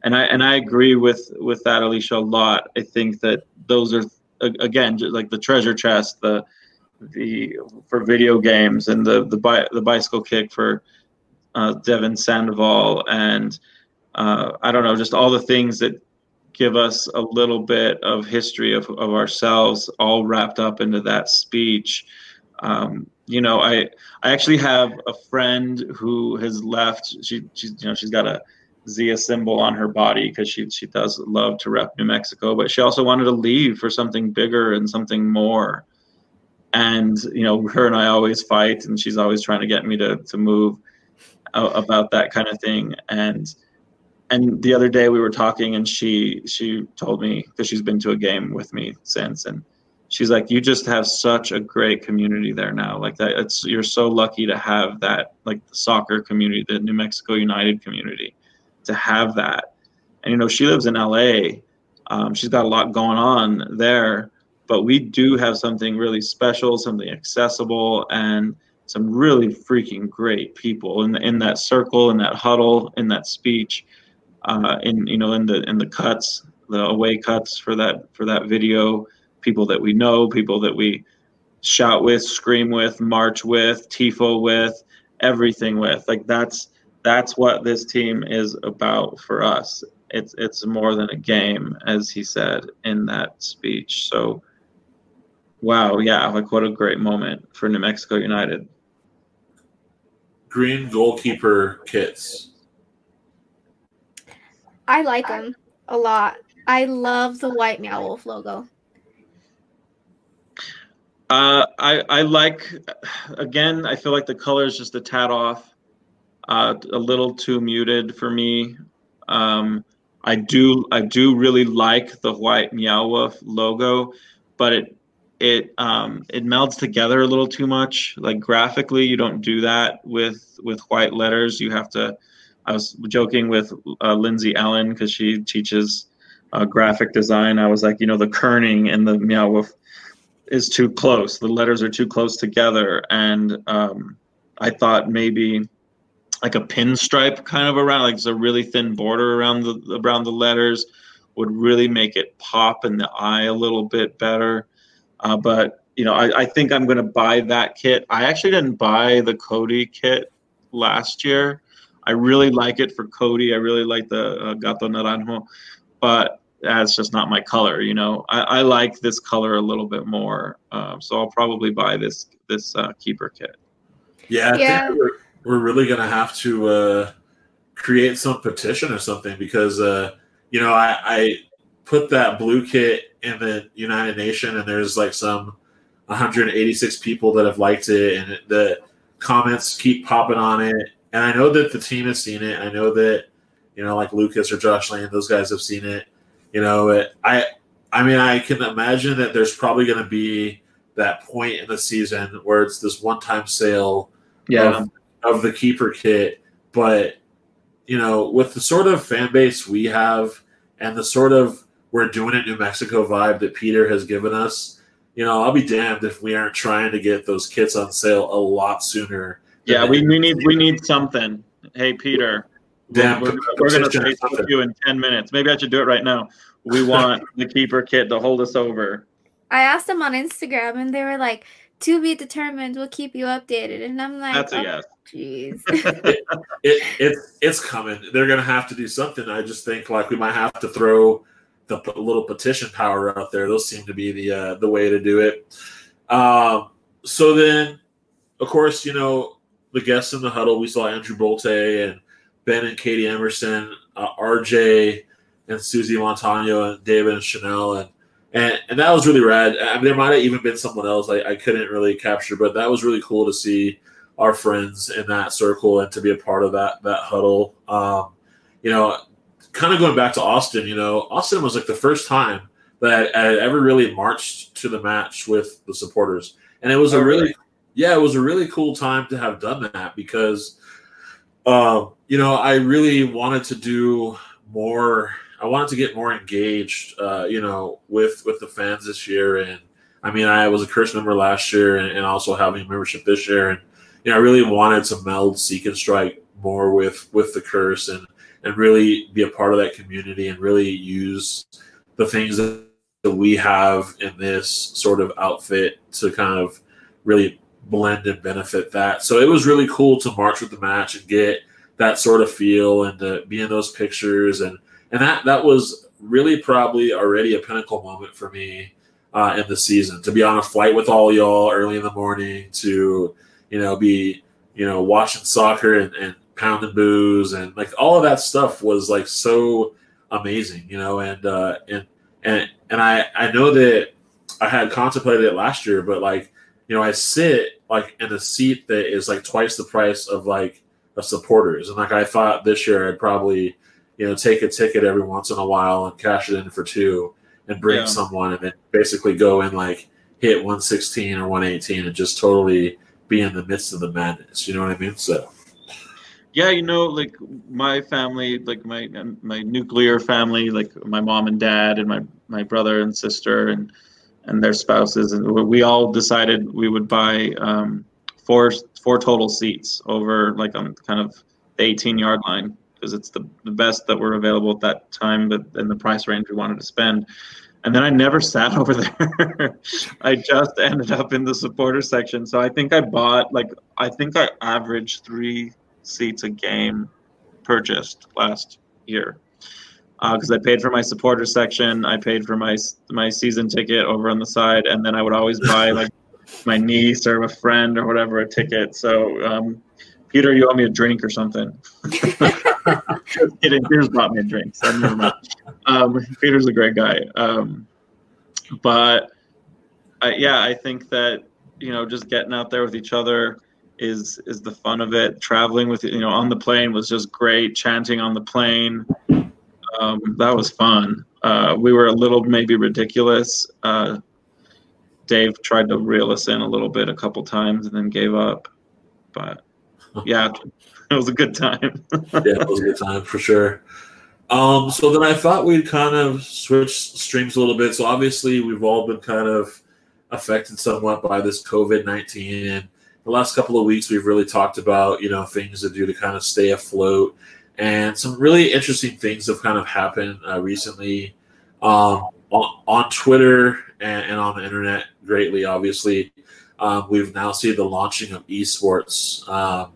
S3: and I and I agree with with that Alicia a lot. I think that those are again like the treasure chest, the the for video games, and the the bi- the bicycle kick for uh, Devon Sandoval, and uh, I don't know, just all the things that give us a little bit of history of, of ourselves, all wrapped up into that speech. Um, you know, I I actually have a friend who has left. She she's you know she's got a Zia symbol on her body because she she does love to rep New Mexico, but she also wanted to leave for something bigger and something more. And you know, her and I always fight, and she's always trying to get me to to move about that kind of thing. And and the other day we were talking, and she she told me that she's been to a game with me since, and she's like, "You just have such a great community there now. Like that, it's you're so lucky to have that, like the soccer community, the New Mexico United community." to have that. And you know, she lives in LA. Um, she's got a lot going on there, but we do have something really special, something accessible, and some really freaking great people in in that circle, in that huddle, in that speech, uh, in you know, in the in the cuts, the away cuts for that for that video. People that we know, people that we shout with, scream with, march with, tifo with, everything with. Like that's that's what this team is about for us. It's it's more than a game, as he said in that speech. So, wow, yeah, like what a great moment for New Mexico United.
S1: Green goalkeeper kits.
S2: I like them a lot. I love the white Meow Wolf logo.
S3: Uh, I I like again. I feel like the color is just a tad off uh, a little too muted for me. Um, I do I do really like the white Meow Wolf logo, but it it um, it melds together a little too much. Like graphically, you don't do that with with white letters. You have to. I was joking with uh, Lindsay Allen because she teaches uh, graphic design. I was like, you know, the kerning and the Meow is too close. The letters are too close together, and um, I thought maybe like a pinstripe kind of around, like it's a really thin border around the around the letters, would really make it pop in the eye a little bit better. Uh, but you know, I, I think I'm going to buy that kit. I actually didn't buy the Cody kit last year. I really like it for Cody. I really like the uh, Gato Naranjo, but that's just not my color. You know, I, I like this color a little bit more, um, so I'll probably buy this this uh, keeper kit.
S1: Yeah, I
S2: Yeah.
S1: think we're, we're really gonna have to uh, create some petition or something because uh, you know I, I put that blue kit in the United Nation and there's like some 186 people that have liked it and it, the comments keep popping on it and I know that the team has seen it. I know that you know like Lucas or Josh Lane, those guys have seen it. You know, it, I I mean I can imagine that there's probably going to be that point in the season where it's this one-time sale of, of the keeper kit. But you know, with the sort of fan base we have and the sort of we're doing it New Mexico vibe that Peter has given us, you know, I'll be damned if we aren't trying to get those kits on sale a lot sooner.
S3: Yeah, we, we need we need something. Hey Peter,
S1: Yeah,
S3: we're, we're going to
S1: petition or
S3: Facebook you in ten minutes. Maybe I should do it right now. We want the keeper kit to hold us over.
S2: I asked them on Instagram and they were like, to be determined, we'll keep you updated. And I'm like,
S3: That's a
S2: oh,
S3: yes.
S2: jeez.
S1: it, it it's coming. They're gonna have to do something. I just think like we might have to throw the p- little petition power out there. Those seem to be the uh, the way to do it. Um, so then, of course, you know the guests in the huddle. We saw Andrew Bolte and Ben and Katie Emerson, uh, RJ and Susie Montano and David and Chanel and. And, and that was really rad. I mean, there might have even been someone else I, I couldn't really capture, but that was really cool to see our friends in that circle and to be a part of that that huddle. Um, you know, kind of going back to Austin. You know, Austin was like the first time that I had ever really marched to the match with the supporters, and it was a
S3: Oh,
S1: really,
S3: really?
S1: Yeah, it was a really cool time to have done that because, um, you know, I really wanted to do more. I wanted to get more engaged, uh, you know, with with the fans this year, and I mean, I was a Curse member last year, and, and also having a membership this year, and you know, I really wanted to meld Seek and Strike more with with the Curse, and and really be a part of that community, and really use the things that we have in this sort of outfit to kind of really blend and benefit that. So it was really cool to march with the match and get that sort of feel and to be in those pictures and and that that was really probably already a pinnacle moment for me uh, in the season to be on a flight with all y'all early in the morning to you know be you know watching soccer and, and pounding booze and like all of that stuff was like so amazing you know and uh and and and i i know that i had contemplated it last year but like you know i sit like in a seat that is like twice the price of like a supporters. And like i thought this year i'd probably you know take a ticket every once in a while and cash it in for two and bring
S3: Yeah.
S1: someone and then basically go and like hit 116 or 118 and just totally be in the midst of the madness. You know what i mean? So.
S3: Yeah, you know, like my family, like my my nuclear family, like my mom and dad and my my brother and sister and and their spouses, and we- all decided we would buy um, four four total seats over like on kind of the 18 yard line because it's the, the best that were available at that time, but in the price range we wanted to spend. And then I never sat over there. I just ended up in the supporter section. So I think I bought like I think I averaged three seats a game purchased last year because I paid for my supporter section, I paid for my my season ticket over on the side, and then I would always buy like my niece or a friend or whatever a ticket. So um, Peter, you owe me a drink or something. Just kidding. Peter's bought me a drink, so never mind. Um, Peter's a great guy, um, but I, yeah, I think that you know just getting out there with each other is is the fun of it. Traveling with you know on the plane was just great. Chanting on the plane, um, that was fun. Uh, we were a little maybe ridiculous. Uh, Dave tried to reel us in a little bit a couple times and then gave up. But yeah, it was a good time.
S1: yeah, it was a good time for sure. Um, so then I thought we'd kind of switch streams a little bit. So obviously we've all been kind of affected somewhat by this COVID nineteen, and the last couple of weeks we've really talked about you know things to do to kind of stay afloat, and some really interesting things have kind of happened uh, recently um, on, on Twitter and, and on the internet. Greatly, obviously, um, we've now seen the launching of esports. Um,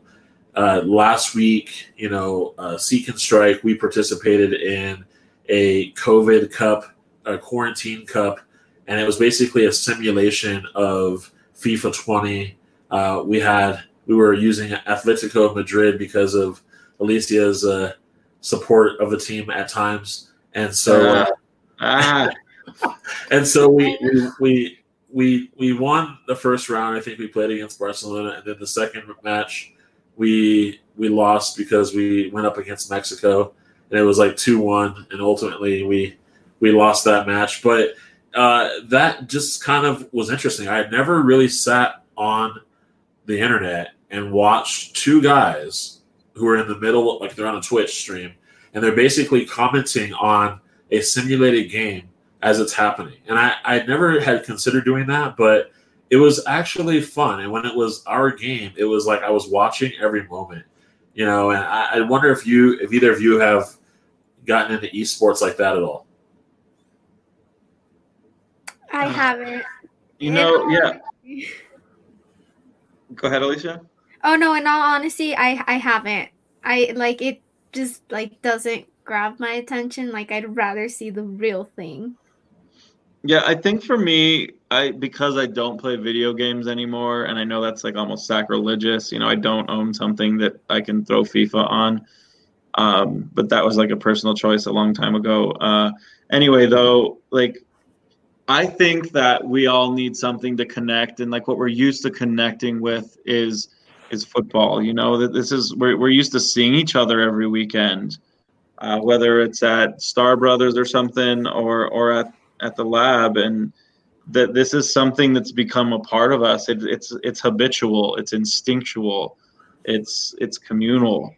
S1: uh, last week, you know, uh, Seek and Strike, we participated in a COVID Cup, a quarantine cup, and it was basically a simulation of FIFA 20. Uh, we had we were using Atletico Madrid because of Alicia's uh, support of the team at times, and so uh, ah. and so we, we we we we won the first round. I think we played against Barcelona, and then the second match we we lost because we went up against Mexico, and it was like two one, and ultimately we we lost that match. But uh, that just kind of was interesting. I had never really sat on the internet and watched two guys who are in the middle, like they're on a Twitch stream, and they're basically commenting on a simulated game as it's happening. And I, I never had considered doing that, but it was actually fun. And when it was our game, it was like I was watching every moment, you know. And I, I wonder if you, if either of you have gotten into esports like that at all.
S2: I uh, haven't.
S3: You know, yeah. Go ahead, Alicia.
S2: Oh no! In all honesty, I I haven't. I like it. Just like doesn't grab my attention. Like I'd rather see the real thing.
S3: Yeah, I think for me, I because I don't play video games anymore, and I know that's like almost sacrilegious. You know, I don't own something that I can throw FIFA on. Um, but that was like a personal choice a long time ago. Uh, anyway, though, like I think that we all need something to connect, and like what we're used to connecting with is is football. You know that this is we're we're used to seeing each other every weekend, uh, whether it's at Starr Brothers or something, or or at at the lab. And that this is something that's become a part of us. It, it's it's habitual. It's instinctual. It's it's communal.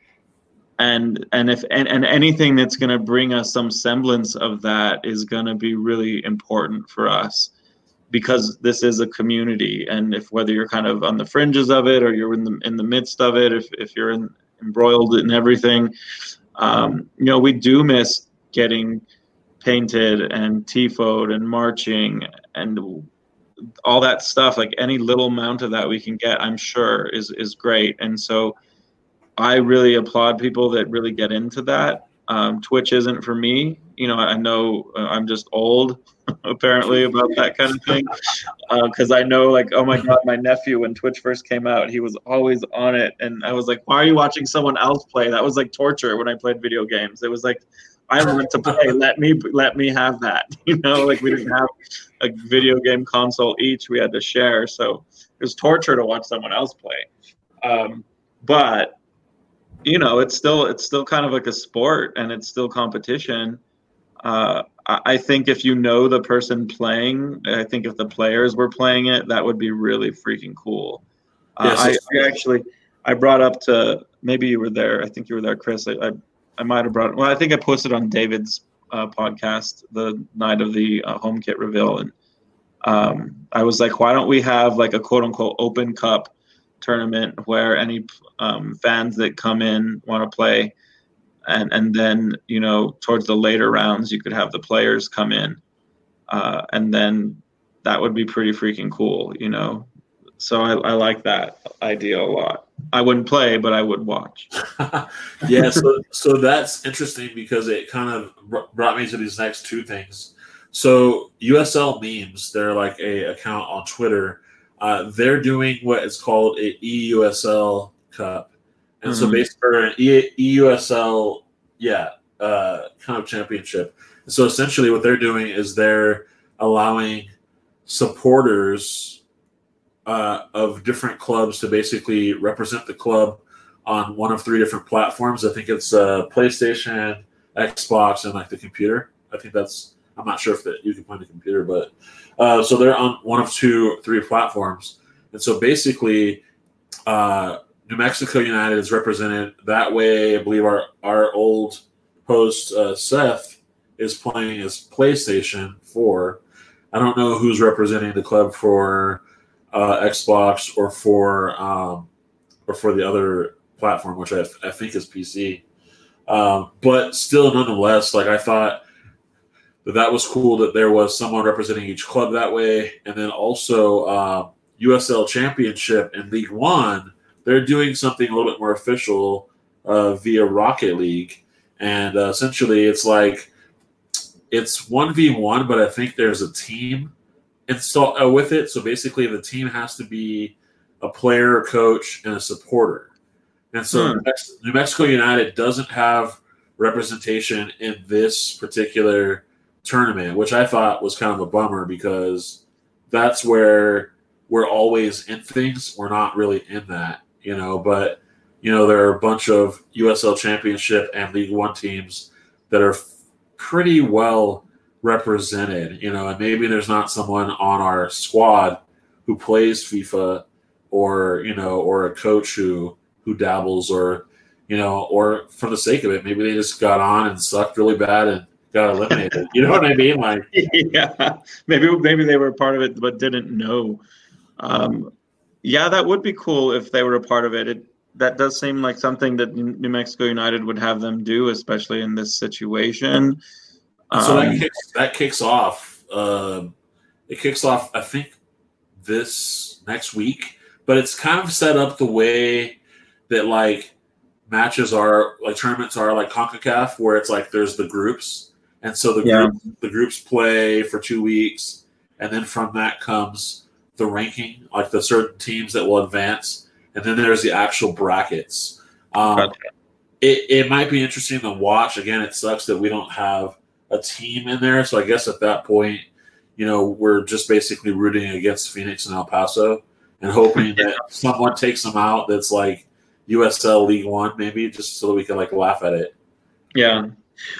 S3: And and if and, and anything that's going to bring us some semblance of that is going to be really important for us because this is a community. And if whether you're kind of on the fringes of it or you're in the in the midst of it if, if you're in, embroiled in everything um, you know we do miss getting painted and tifoed and marching and all that stuff. Like any little amount of that we can get i'm sure is is great. And so i really applaud people that really get into that. Um, twitch isn't for me. You know i know uh, i'm just old apparently about that kind of thing because uh, i know like oh my god my nephew when twitch first came out he was always on it and i was like why are you watching someone else play that was like torture when i played video games it was like I want to play. Let me let me have that. You know, like we didn't have a video game console each. We had to share, so it was torture to watch someone else play. Um, but you know, it's still it's still kind of like a sport, and it's still competition. Uh, I think if you know the person playing, I think if the players were playing it, that would be really freaking cool. Uh, yes, I, I, actually I brought up to maybe you were there. I think you were there, Chris. I, I I might have brought. Well, I think I posted on David's uh, podcast the night of the uh, home kit reveal, and um, I was like, why don't we have like a quote unquote open cup tournament where any um, fans that come in want to play, and and then you know towards the later rounds you could have the players come in, uh, and then that would be pretty freaking cool, you know. So I, I like that idea a lot. I wouldn't play, but I would watch.
S1: yeah, so so that's interesting because it kind of brought me to these next two things. So USL memes, they're like a account on Twitter. Uh, they're doing what is called a EUSL Cup, and mm-hmm. so basically an EUSL, yeah, uh, kind of championship. So essentially, what they're doing is they're allowing supporters uh, of different clubs to basically represent the club on one of three different platforms. I think it's uh, PlayStation, Xbox, and like the computer. I think that's. I'm not sure if that you can find the computer, but uh, so they're on one of two, three platforms, and so basically, uh, New Mexico United is represented that way. I believe our our old host uh, Seth is playing as PlayStation Four. I don't know who's representing the club for uh, Xbox or for um, or for the other platform, which I, I think is PC. Um, but still, nonetheless, like I thought that that was cool that there was someone representing each club that way, and then also uh, USL Championship and League One they're doing something a little bit more official uh, via Rocket League, and uh, essentially it's like it's one v one, but I think there's a team install uh, with it. So basically, the team has to be a player, a coach, and a supporter. And so
S3: Hmm.
S1: New Mexico United doesn't have representation in this particular tournament, which I thought was kind of a bummer because that's where we're always in things. We're not really in that, you know. But you know, there are a bunch of USL Championship and League One teams that are pretty well represented, you know, and maybe there's not someone on our squad who plays FIFA or, you know, or a coach who who dabbles or, you know, or for the sake of it, maybe they just got on and sucked really bad and got eliminated. you know what I mean? Like
S3: yeah, maybe maybe they were part of it but didn't know. Um, yeah, that would be cool if they were a part of it. It that does seem like something that New Mexico United would have them do, especially in this situation.
S1: so that
S3: Um,
S1: kicks that kicks off uh, it kicks off I think this next week, but it's kind of set up the way that like matches are like tournaments are like CONCACAF where it's like there's the groups and so the
S3: Yeah.
S1: group, the groups play for 2 weeks and then from that comes the ranking like the certain teams that will advance and then there's the actual brackets. Um, it, it might be interesting to watch. Again, it sucks that we don't have a team in there. So I guess at that point, you know, we're just basically rooting against Phoenix and El Paso and hoping that someone takes them out that's like USL League One, maybe, just so that we can like laugh at it.
S3: Yeah.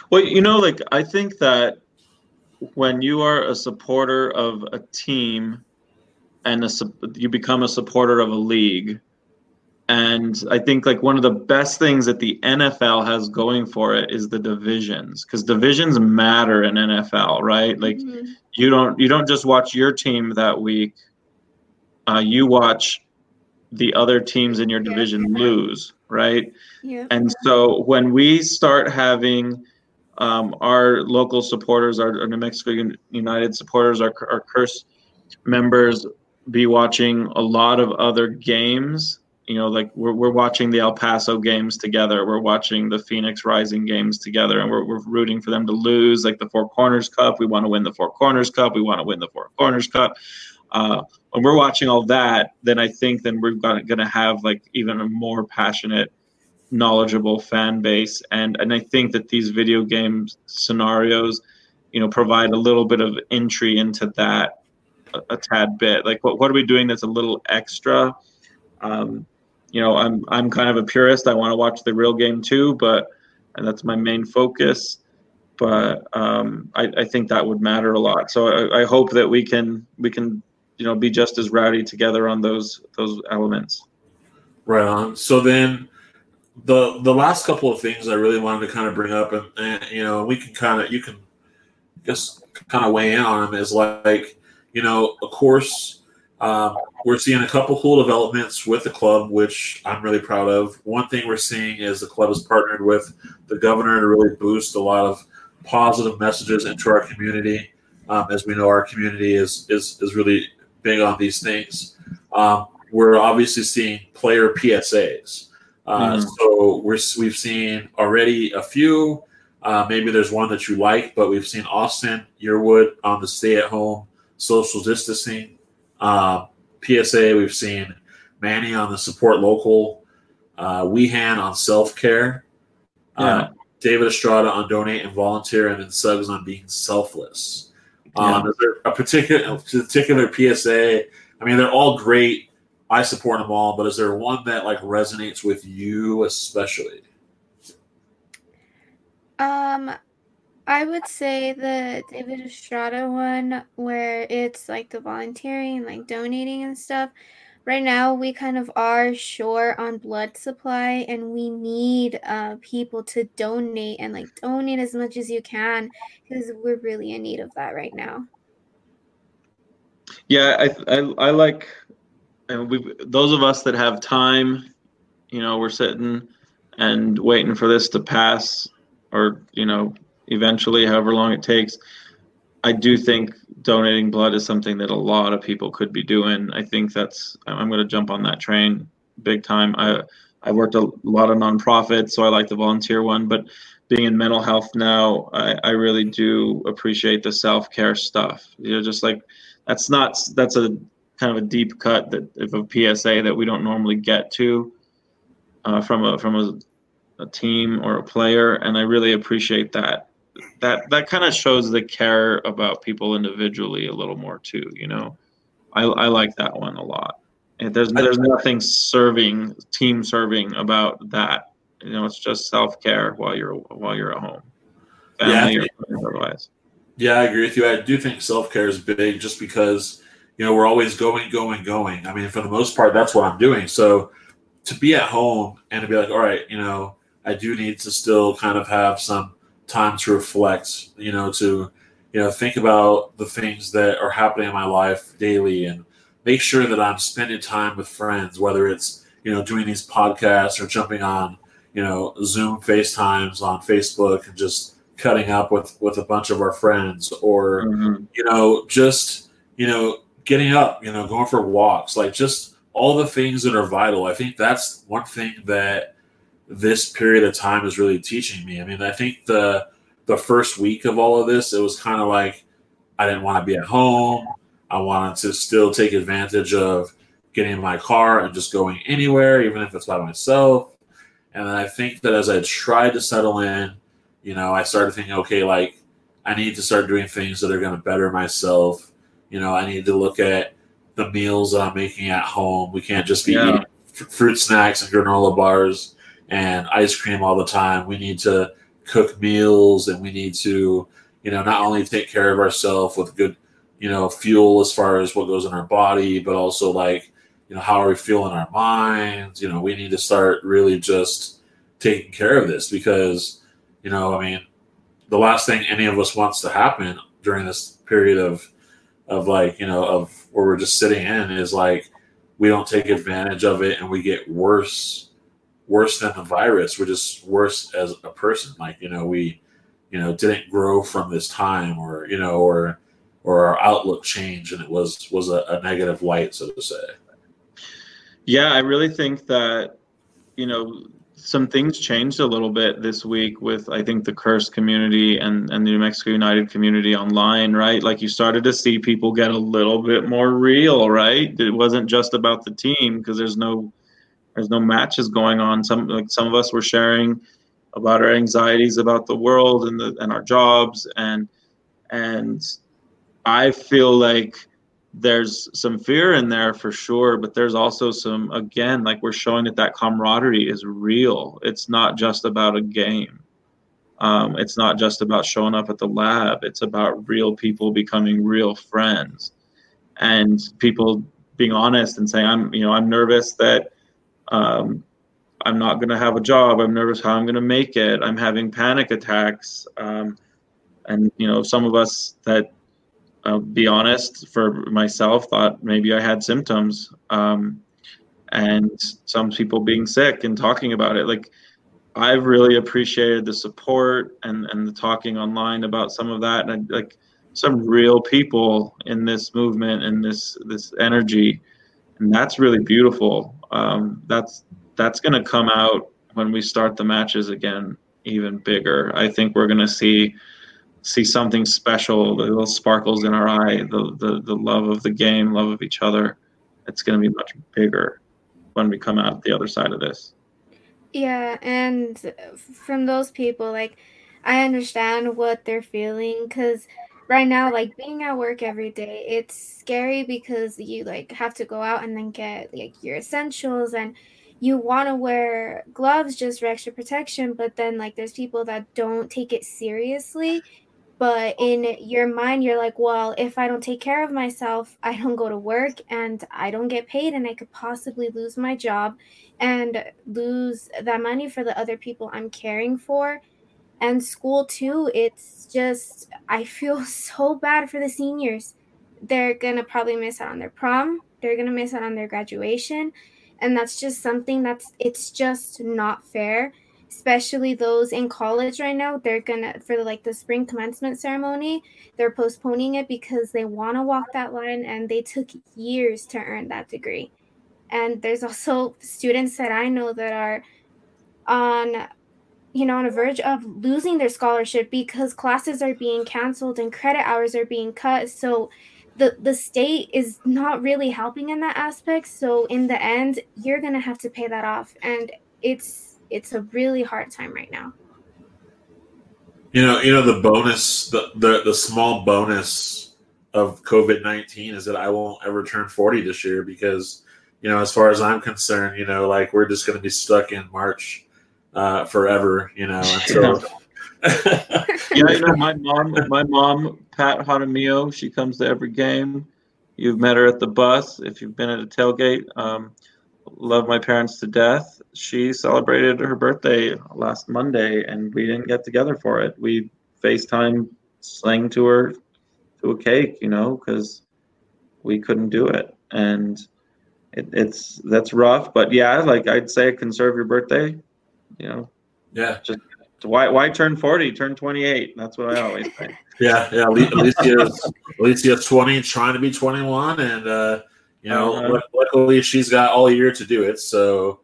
S3: Well, you know, like I think that when you are a supporter of a team and a, you become a supporter of a league, and I think like one of the best things that the NFL has going for it is the divisions because divisions matter in NFL, right? Like
S2: Mhm.
S3: you don't you don't just watch your team that week. Uh, you watch the other teams in your
S2: Yeah.
S3: division lose, right?
S2: yeah.
S3: And so when we start having um, our local supporters, our, our New Mexico United supporters, our, our Curse members be watching a lot of other games, you know, like we're, we're watching the El Paso games together, we're watching the Phoenix Rising games together, and we're, we're rooting for them to lose, like the Four Corners Cup. We want to win the Four Corners Cup. We want to win the Four Corners Cup. Uh, when we're watching all that, then I think then we're going to have like even a more passionate knowledgeable fan base and and I think that these video game scenarios you know provide a little bit of entry into that a, tad bit. Like what, what are we doing that's a little extra? Um, you know I'm I'm kind of a purist. I want to watch the real game too but and that's my main focus. But um, I, I think that would matter a lot. So I, I hope that we can we can you know be just as rowdy together on those those elements.
S1: Right on. So then the the last couple of things I really wanted to kind of bring up, and, and you know, we can kind of you can just kind of weigh in on them is like, you know, of course, um, we're seeing a couple cool developments with the club, which I'm really proud of. One thing we're seeing is the club has partnered with the governor to really boost a lot of positive messages into our community. Um, as we know, our community is is is really big on these things. Um, we're obviously seeing player PSAs. Uh,
S3: Mhm.
S1: So we're we've seen already a few. Uh, maybe there's one that you like, but we've seen Austin Yearwood on the stay-at-home social distancing uh, PSA. We've seen Manny on the support local. Uh, Wehan on self-care.
S3: Yeah.
S1: Uh, David Estrada on donate and volunteer, and then Suggs on being selfless. Um, is there a particular a particular PSA? I mean, they're all great. I support them all, but is there one that like resonates with you especially?
S2: Um, I would say the David Estrada one, where it's like the volunteering, like donating and stuff. Right now, we kind of are short on blood supply, and we need uh, people to donate and like donate as much as you can because we're really in need of that right now.
S3: Yeah, I I, I like, and we those of us that have time, you know, we're sitting and waiting for this to pass, or you know, eventually, however long it takes. I do think donating blood is something that a lot of people could be doing. I think that's I'm going to jump on that train big time. I I worked a lot of nonprofits, so I like the volunteer one. But being in mental health now, I, I really do appreciate the self care stuff. You know, just like that's not that's a kind of a deep cut that if a PSA that we don't normally get to uh, from a from a, a team or a player, and I really appreciate that. That that kind of shows the care about people individually a little more too. You know, I I like that one a lot. And there's there's nothing serving team serving about that. You know, it's just self care while you're while you're at home.
S1: Family yeah, otherwise. Yeah, I agree with you. I do think self care is big, just because you know we're always going, going, going. I mean, for the most part, that's what I'm doing. So to be at home and to be like, all right, you know, I do need to still kind of have some time to reflect. You know, to you know think about the things that are happening in my life daily and make sure that I'm spending time with friends, whether it's you know doing these podcasts or jumping on you know Zoom FaceTimes on Facebook and just cutting up with with a bunch of our friends, or mm-hmm. you know just you know getting up, you know going for walks, like just all the things that are vital. I think that's one thing that this period of time is really teaching me. I mean, I think the the first week of all of this, it was kind of like I didn't want to be at home. I wanted to still take advantage of getting in my car and just going anywhere, even if it's by myself. And then I think that as I tried to settle in, you know, I started thinking, okay, like I need to start doing things that are going to better myself. You know, I need to look at the meals that I'm making at home. We can't just be yeah. eating f- fruit snacks and granola bars and ice cream all the time. We need to cook meals and we need to, you know, not only take care of ourselves with good you know, fuel as far as what goes in our body, but also like, you know, how are we feeling our minds? You know, we need to start really just taking care of this because, you know, I mean, the last thing any of us wants to happen during this period of of like, you know, of where we're just sitting in is like we don't take advantage of it and we get worse worse than the virus. We're just worse as a person. Like, you know, we, you know, didn't grow from this time or, you know, or or our outlook changed and it was was a, a negative light, so to say.
S3: Yeah, I really think that you know some things changed a little bit this week with I think the Curse community and and the New Mexico United community online, right? Like you started to see people get a little bit more real, right? It wasn't just about the team because there's no there's no matches going on. Some like some of us were sharing about our anxieties about the world and the and our jobs and and I feel like there's some fear in there for sure, but there's also some, again, like we're showing that that camaraderie is real. It's not just about a game. Um, it's not just about showing up at the lab. It's about real people becoming real friends and people being honest and saying, I'm, you know, I'm nervous that um, I'm not going to have a job. I'm nervous how I'm going to make it. I'm having panic attacks. Um, and, you know, some of us that I'll be honest, for myself, thought maybe I had symptoms. Um, and some people being sick and talking about it. Like, I've really appreciated the support and, and the talking online about some of that. And like, some real people in this movement and this this energy and that's really beautiful um, that's that's going to come out when we start the matches again even bigger i think we're going to see see something special, the little sparkles in our eye, the, the, the love of the game, love of each other. It's going to be much bigger when we come out the other side of this.
S2: Yeah, and from those people, like, I understand what they're feeling because right now, like, being at work every day, it's scary because you, like, have to go out and then get, like, your essentials and you want to wear gloves just for extra protection, but then, like, there's people that don't take it seriously. But in your mind you're like well if i don't take care of myself i don't go to work and i don't get paid and i could possibly lose my job and lose that money for the other people i'm caring for and school too it's just i feel so bad for the seniors. They're gonna probably miss out on their prom they're gonna miss out on their graduation and that's just something that's it's just not fair especially those in college right now they're gonna for like the spring commencement ceremony they're postponing it because they want to walk that line and they took years to earn that degree. And there's also students that I know that are on you know on a verge of losing their scholarship because classes are being canceled and credit hours are being cut. So the the state is not really helping in that aspect. So in the end you're to have to pay that off. And it's it's a really hard time right now.
S1: You know you know the bonus the the, the small bonus of covid-19 is that i won't ever turn 40 this year because you know as far as i'm concerned you know like we're just to be stuck in march uh, forever you know until
S3: yeah, you know, my mom, my mom, Pat Jaramillo, she comes to every game. You've met her at the bus. If you've been at a tailgate, um, love my parents to death. She celebrated her birthday last Monday, and we didn't get together for it. We FaceTime sang to her to a cake, you know, because we couldn't do it, and it, it's that's rough. But yeah, like I'd say, conserve your birthday. You know,
S1: yeah,
S3: just why why turn 40 turn 28 that's what i always say
S1: yeah yeah alicia's alicia's 20 trying to be 21 and uh you know uh-huh. luckily she's got all year to do it so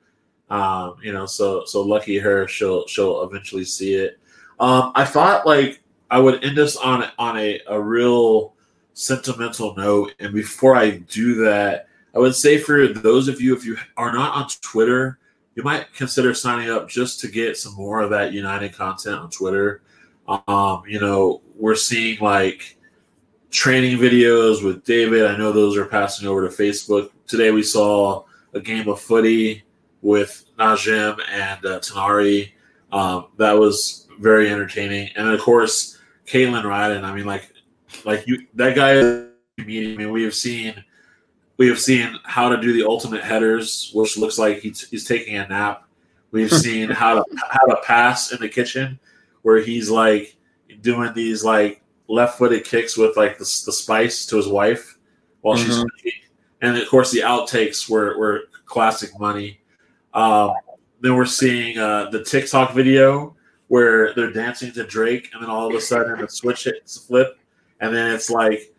S1: um you know so so lucky her she'll she'll eventually see it. Um i thought like i would end us on on a, a real sentimental note and before i do that i would say for those of you if you are not on twitter you might consider signing up just to get some more of that United content on Twitter. Um, you know, we're seeing like training videos with David. I know those are passing over to Facebook. Today we saw a game of footy with Najim and uh, Tinari. Um, that was very entertaining. And of course, Kalen Ryden. I mean, like, like you, that guy. I mean, we have seen we have seen how to do the ultimate headers, which looks like he's, he's taking a nap. We've seen how to how to pass in the kitchen, where he's like doing these like left-footed kicks with like the, the spice to his wife while mm-hmm. she's cooking. And of course, the outtakes were were classic money. Um, then we're seeing uh, the TikTok video where they're dancing to Drake, and then all of a sudden the switch hits flip, and then it's like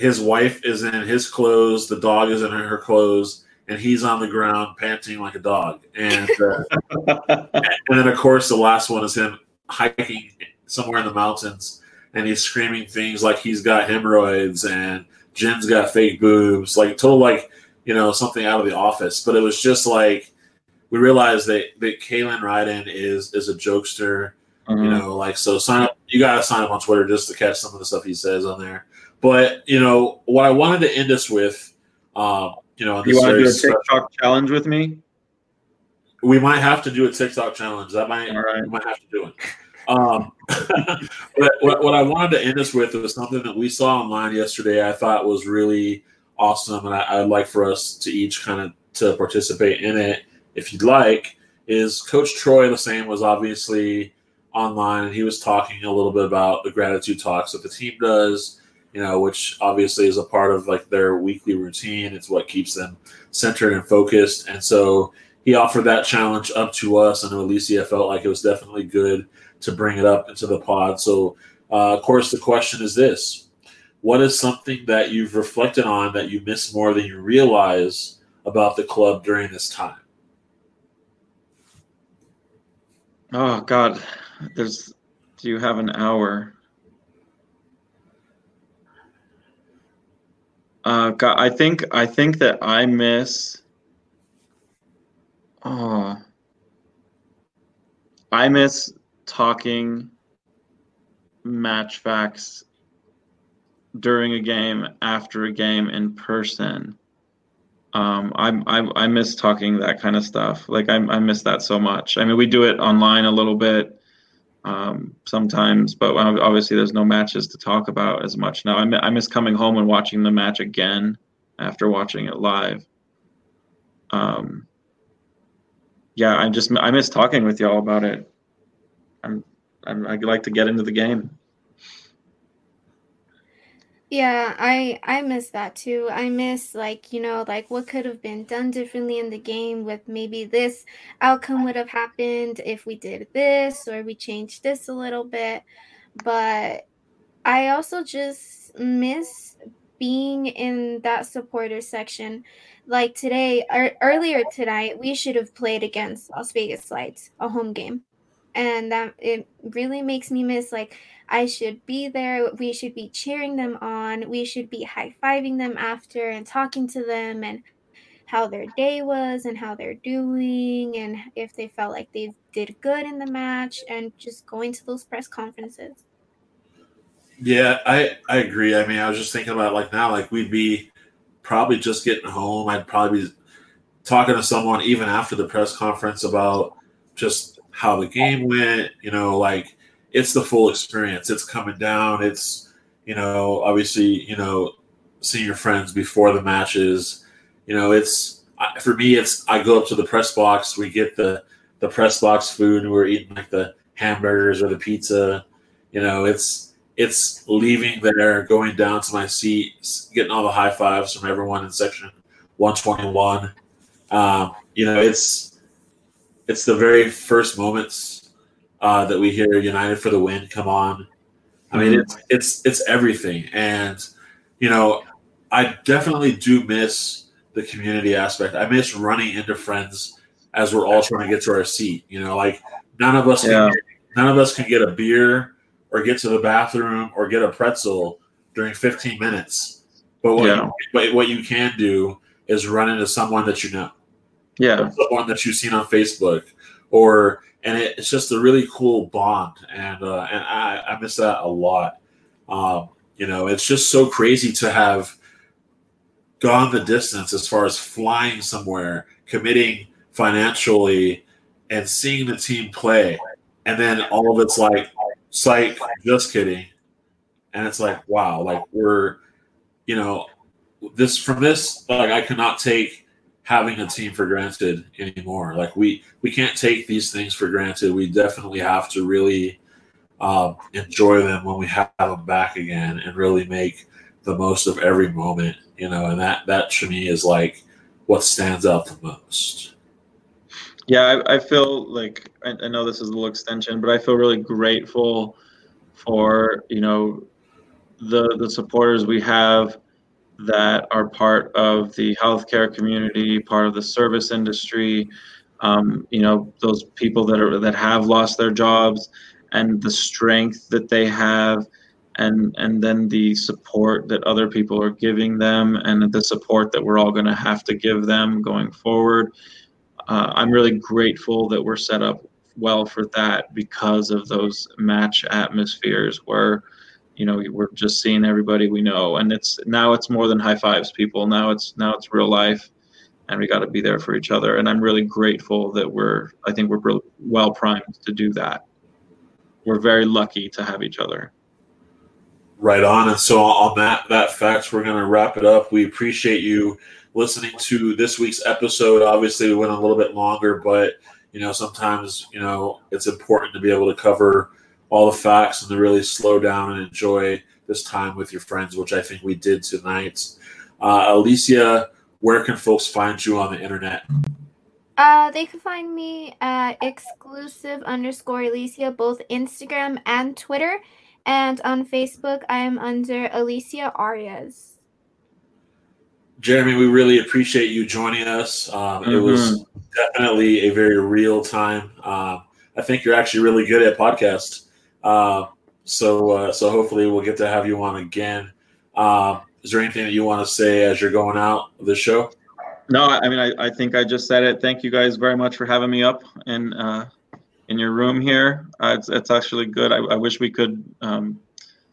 S1: his wife is in his clothes, the dog is in her clothes, and he's on the ground panting like a dog. And uh, and then of course the last one is him hiking somewhere in the mountains, and he's screaming things like he's got hemorrhoids and Jen's got fake boobs, like total like you know something out of the office. But it was just like we realized that that Kalen Ryden is is a jokester. Mm-hmm. You know, like so sign up. You gotta sign up on Twitter just to catch some of the stuff he says on there. But you know what I wanted to end us with, um, you know,
S3: you want to do a TikTok challenge with me?
S1: We might have to do a TikTok challenge. That might right. we might have to do it. Um, but what, what, I wanted to end us with was something that we saw online yesterday. I thought was really awesome, and I, would like for us to each kind of to participate in it, if you'd like. Is Coach Troy Lesesne was obviously online, and he was talking a little bit about the gratitude talks that the team does you know, which obviously is a part of like their weekly routine. It's what keeps them centered and focused. And so he offered that challenge up to us. I know Alicia felt like it was definitely good to bring it up into the pod. So, uh, of course, the question is this What is something that you've reflected on that you miss more than you realize about the club during this time?
S3: Oh, God. There's, do you have an hour? Uh, God, I think I think that I miss. Oh, I miss talking match facts during a game, after a game, in person. Um, I, I I miss talking that kind of stuff. Like I I miss that so much. I mean, we do it online a little bit um, sometimes, but obviously there's no matches to talk about as much now. I, miss coming home and watching the match again after watching it live. Um, yeah, I just I miss talking with y'all about it. I'm, I'm I like to get into the game.
S2: Yeah, I I miss that too. I miss like, you know, like what could have been done differently in the game with maybe this outcome would have happened if we did this or we changed this a little bit. But I also just miss being in that supporter section, like today or earlier tonight, we should have played against Las Vegas Lights, a home game. And that it really makes me miss like I should be there. We should be cheering them on. We should be high fiving them after and talking to them and how their day was and how they're doing and if they felt like they did good in the match and just going to those press conferences.
S1: Yeah, I I agree. I mean, I was just thinking about like now, like we'd be probably just getting home. I'd probably be talking to someone even after the press conference about just how the game went. You know, like it's the full experience. It's coming down. It's you know, obviously, you know, seeing your friends before the matches. You know, it's for me. It's I go up to the press box. We get the the press box food. We're eating like the hamburgers or the pizza. You know, it's it's leaving there, going down to my seat, getting all the high fives from everyone in section 121. Um, you know, it's it's the very first moments uh, that we hear "United for the Win" come on. I mean, mm-hmm. it's it's it's everything, and you know, I definitely do miss the community aspect. I miss running into friends as we're all trying to get to our seat. You know, like none of us, yeah. can, none of us can get a beer or get to the bathroom or get a pretzel during 15 minutes. But what, yeah. you, what you can do is run into someone that you know.
S3: Yeah.
S1: Someone that you've seen on Facebook or and it, it's just a really cool bond and uh, and I, I miss that a lot. Um, you know, it's just so crazy to have gone the distance as far as flying somewhere, committing financially, and seeing the team play, and then all of it's like psych, just kidding. And it's like, wow, like we're, you know, this from this, like I cannot take having a team for granted anymore. Like we we can't take these things for granted. We definitely have to really um, enjoy them when we have them back again, and really make the most of every moment. You know, and that that to me is like what stands out the most.
S3: Yeah, I, I feel like I, I, know this is a little extension, but I feel really grateful for you know the the supporters we have that are part of the healthcare community, part of the service industry. Um, you know those people that are that have lost their jobs and the strength that they have and and then the support that other people are giving them and the support that we're all going to have to give them going forward uh, I'm really grateful that we're set up well for that because of those match atmospheres where you know we're just seeing everybody we know. And it's now it's more than high fives people. Now it's now it's real life and we got to be there for each other. And i'm really grateful that we're i think we're well primed to do that. We're very lucky to have each other.
S1: Right on. And so on that that fact we're going to wrap it up. We appreciate you listening to this week's episode. Obviously, we went a little bit longer, but you know, sometimes you know it's important to be able to cover all the facts and to really slow down and enjoy this time with your friends, which I think we did tonight. Uh, Alicia, where can folks find you on the internet?
S2: Uh, they can find me at exclusive underscore Alicia, both Instagram and Twitter. And on Facebook, I am under Alicia Arias.
S1: Jeremy, we really appreciate you joining us. Um, mm-hmm. It was mm-hmm. definitely a very real time. Uh, I think you're actually really good at podcast. Uh, so, uh, so hopefully we'll get to have you on again. Um, is there anything that you want to say as you're going out of the show?
S3: No, I mean, I, I think I just said it. Thank you guys very much for having me up in uh, in your room here. Uh, it's, it's actually good. I, I wish we could um,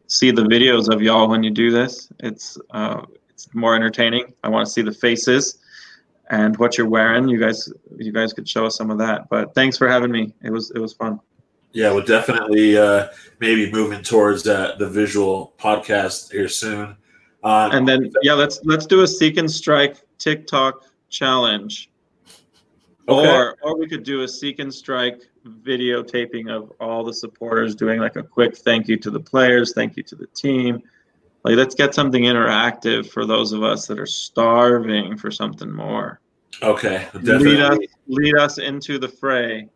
S3: see the videos of y'all when you do this. It's uh, it's more entertaining. I want to see the faces and what you're wearing. You guys, you guys could show us some of that. But thanks for having me. It was it was fun.
S1: Yeah, we're definitely uh, maybe moving towards uh, the visual podcast here soon.
S3: Uh, and then yeah, let's let's do a seek and strike TikTok challenge. Okay. Or or we could do a seek and strike videotaping of all the supporters doing like a quick thank you to the players, thank you to the team, like let's get something interactive for those of us that are starving for something more.
S1: Okay,
S3: definitely. Lead us, lead us into the fray.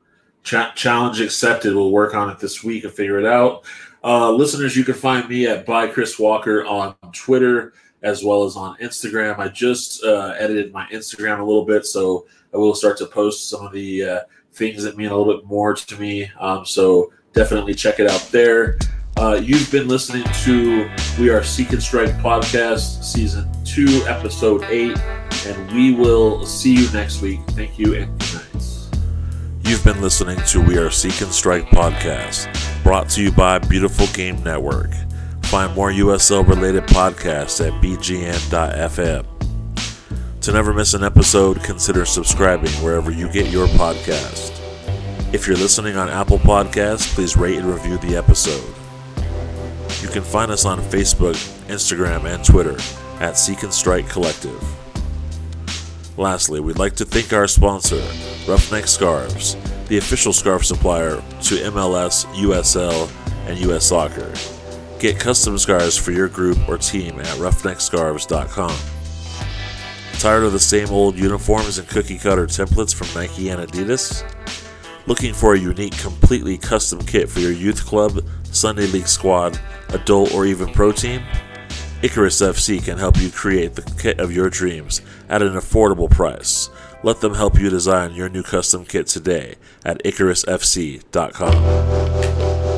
S1: Ch- challenge accepted. We'll work on it this week and figure it out. Uh, listeners, you can find me at by Chris Walker on Twitter.
S4: as well as on Instagram. I just uh, edited my Instagram a little bit, so I will start to post some of the uh, things that mean a little bit more to me. Um, so definitely check it out there. Uh, you've been listening to We Are Seek and Strike podcast, season two, episode eight, and we will see you next week. Thank you and good night.
S1: You've been listening to We Are Seek and Strike podcast, brought to you by Beautiful Game Network. Find more USL related podcasts at bgn.fm. To never miss an episode, consider subscribing wherever you get your podcast. If you're listening on Apple Podcasts, please rate and review the episode. You can find us on Facebook, Instagram, and Twitter at Seek and Strike Collective. Lastly, we'd like to thank our sponsor, Roughneck Scarves, the official scarf supplier to MLS, USL, and US Soccer. Get custom scarves for your group or team at roughneckscarves.com. Tired of the same old uniforms and cookie cutter templates from Nike and Adidas? Looking for a unique, completely custom kit for your youth club, Sunday League squad, adult, or even pro team? Icarus FC can help you create the kit of your dreams at an affordable price. Let them help you design your new custom kit today at IcarusFC.com.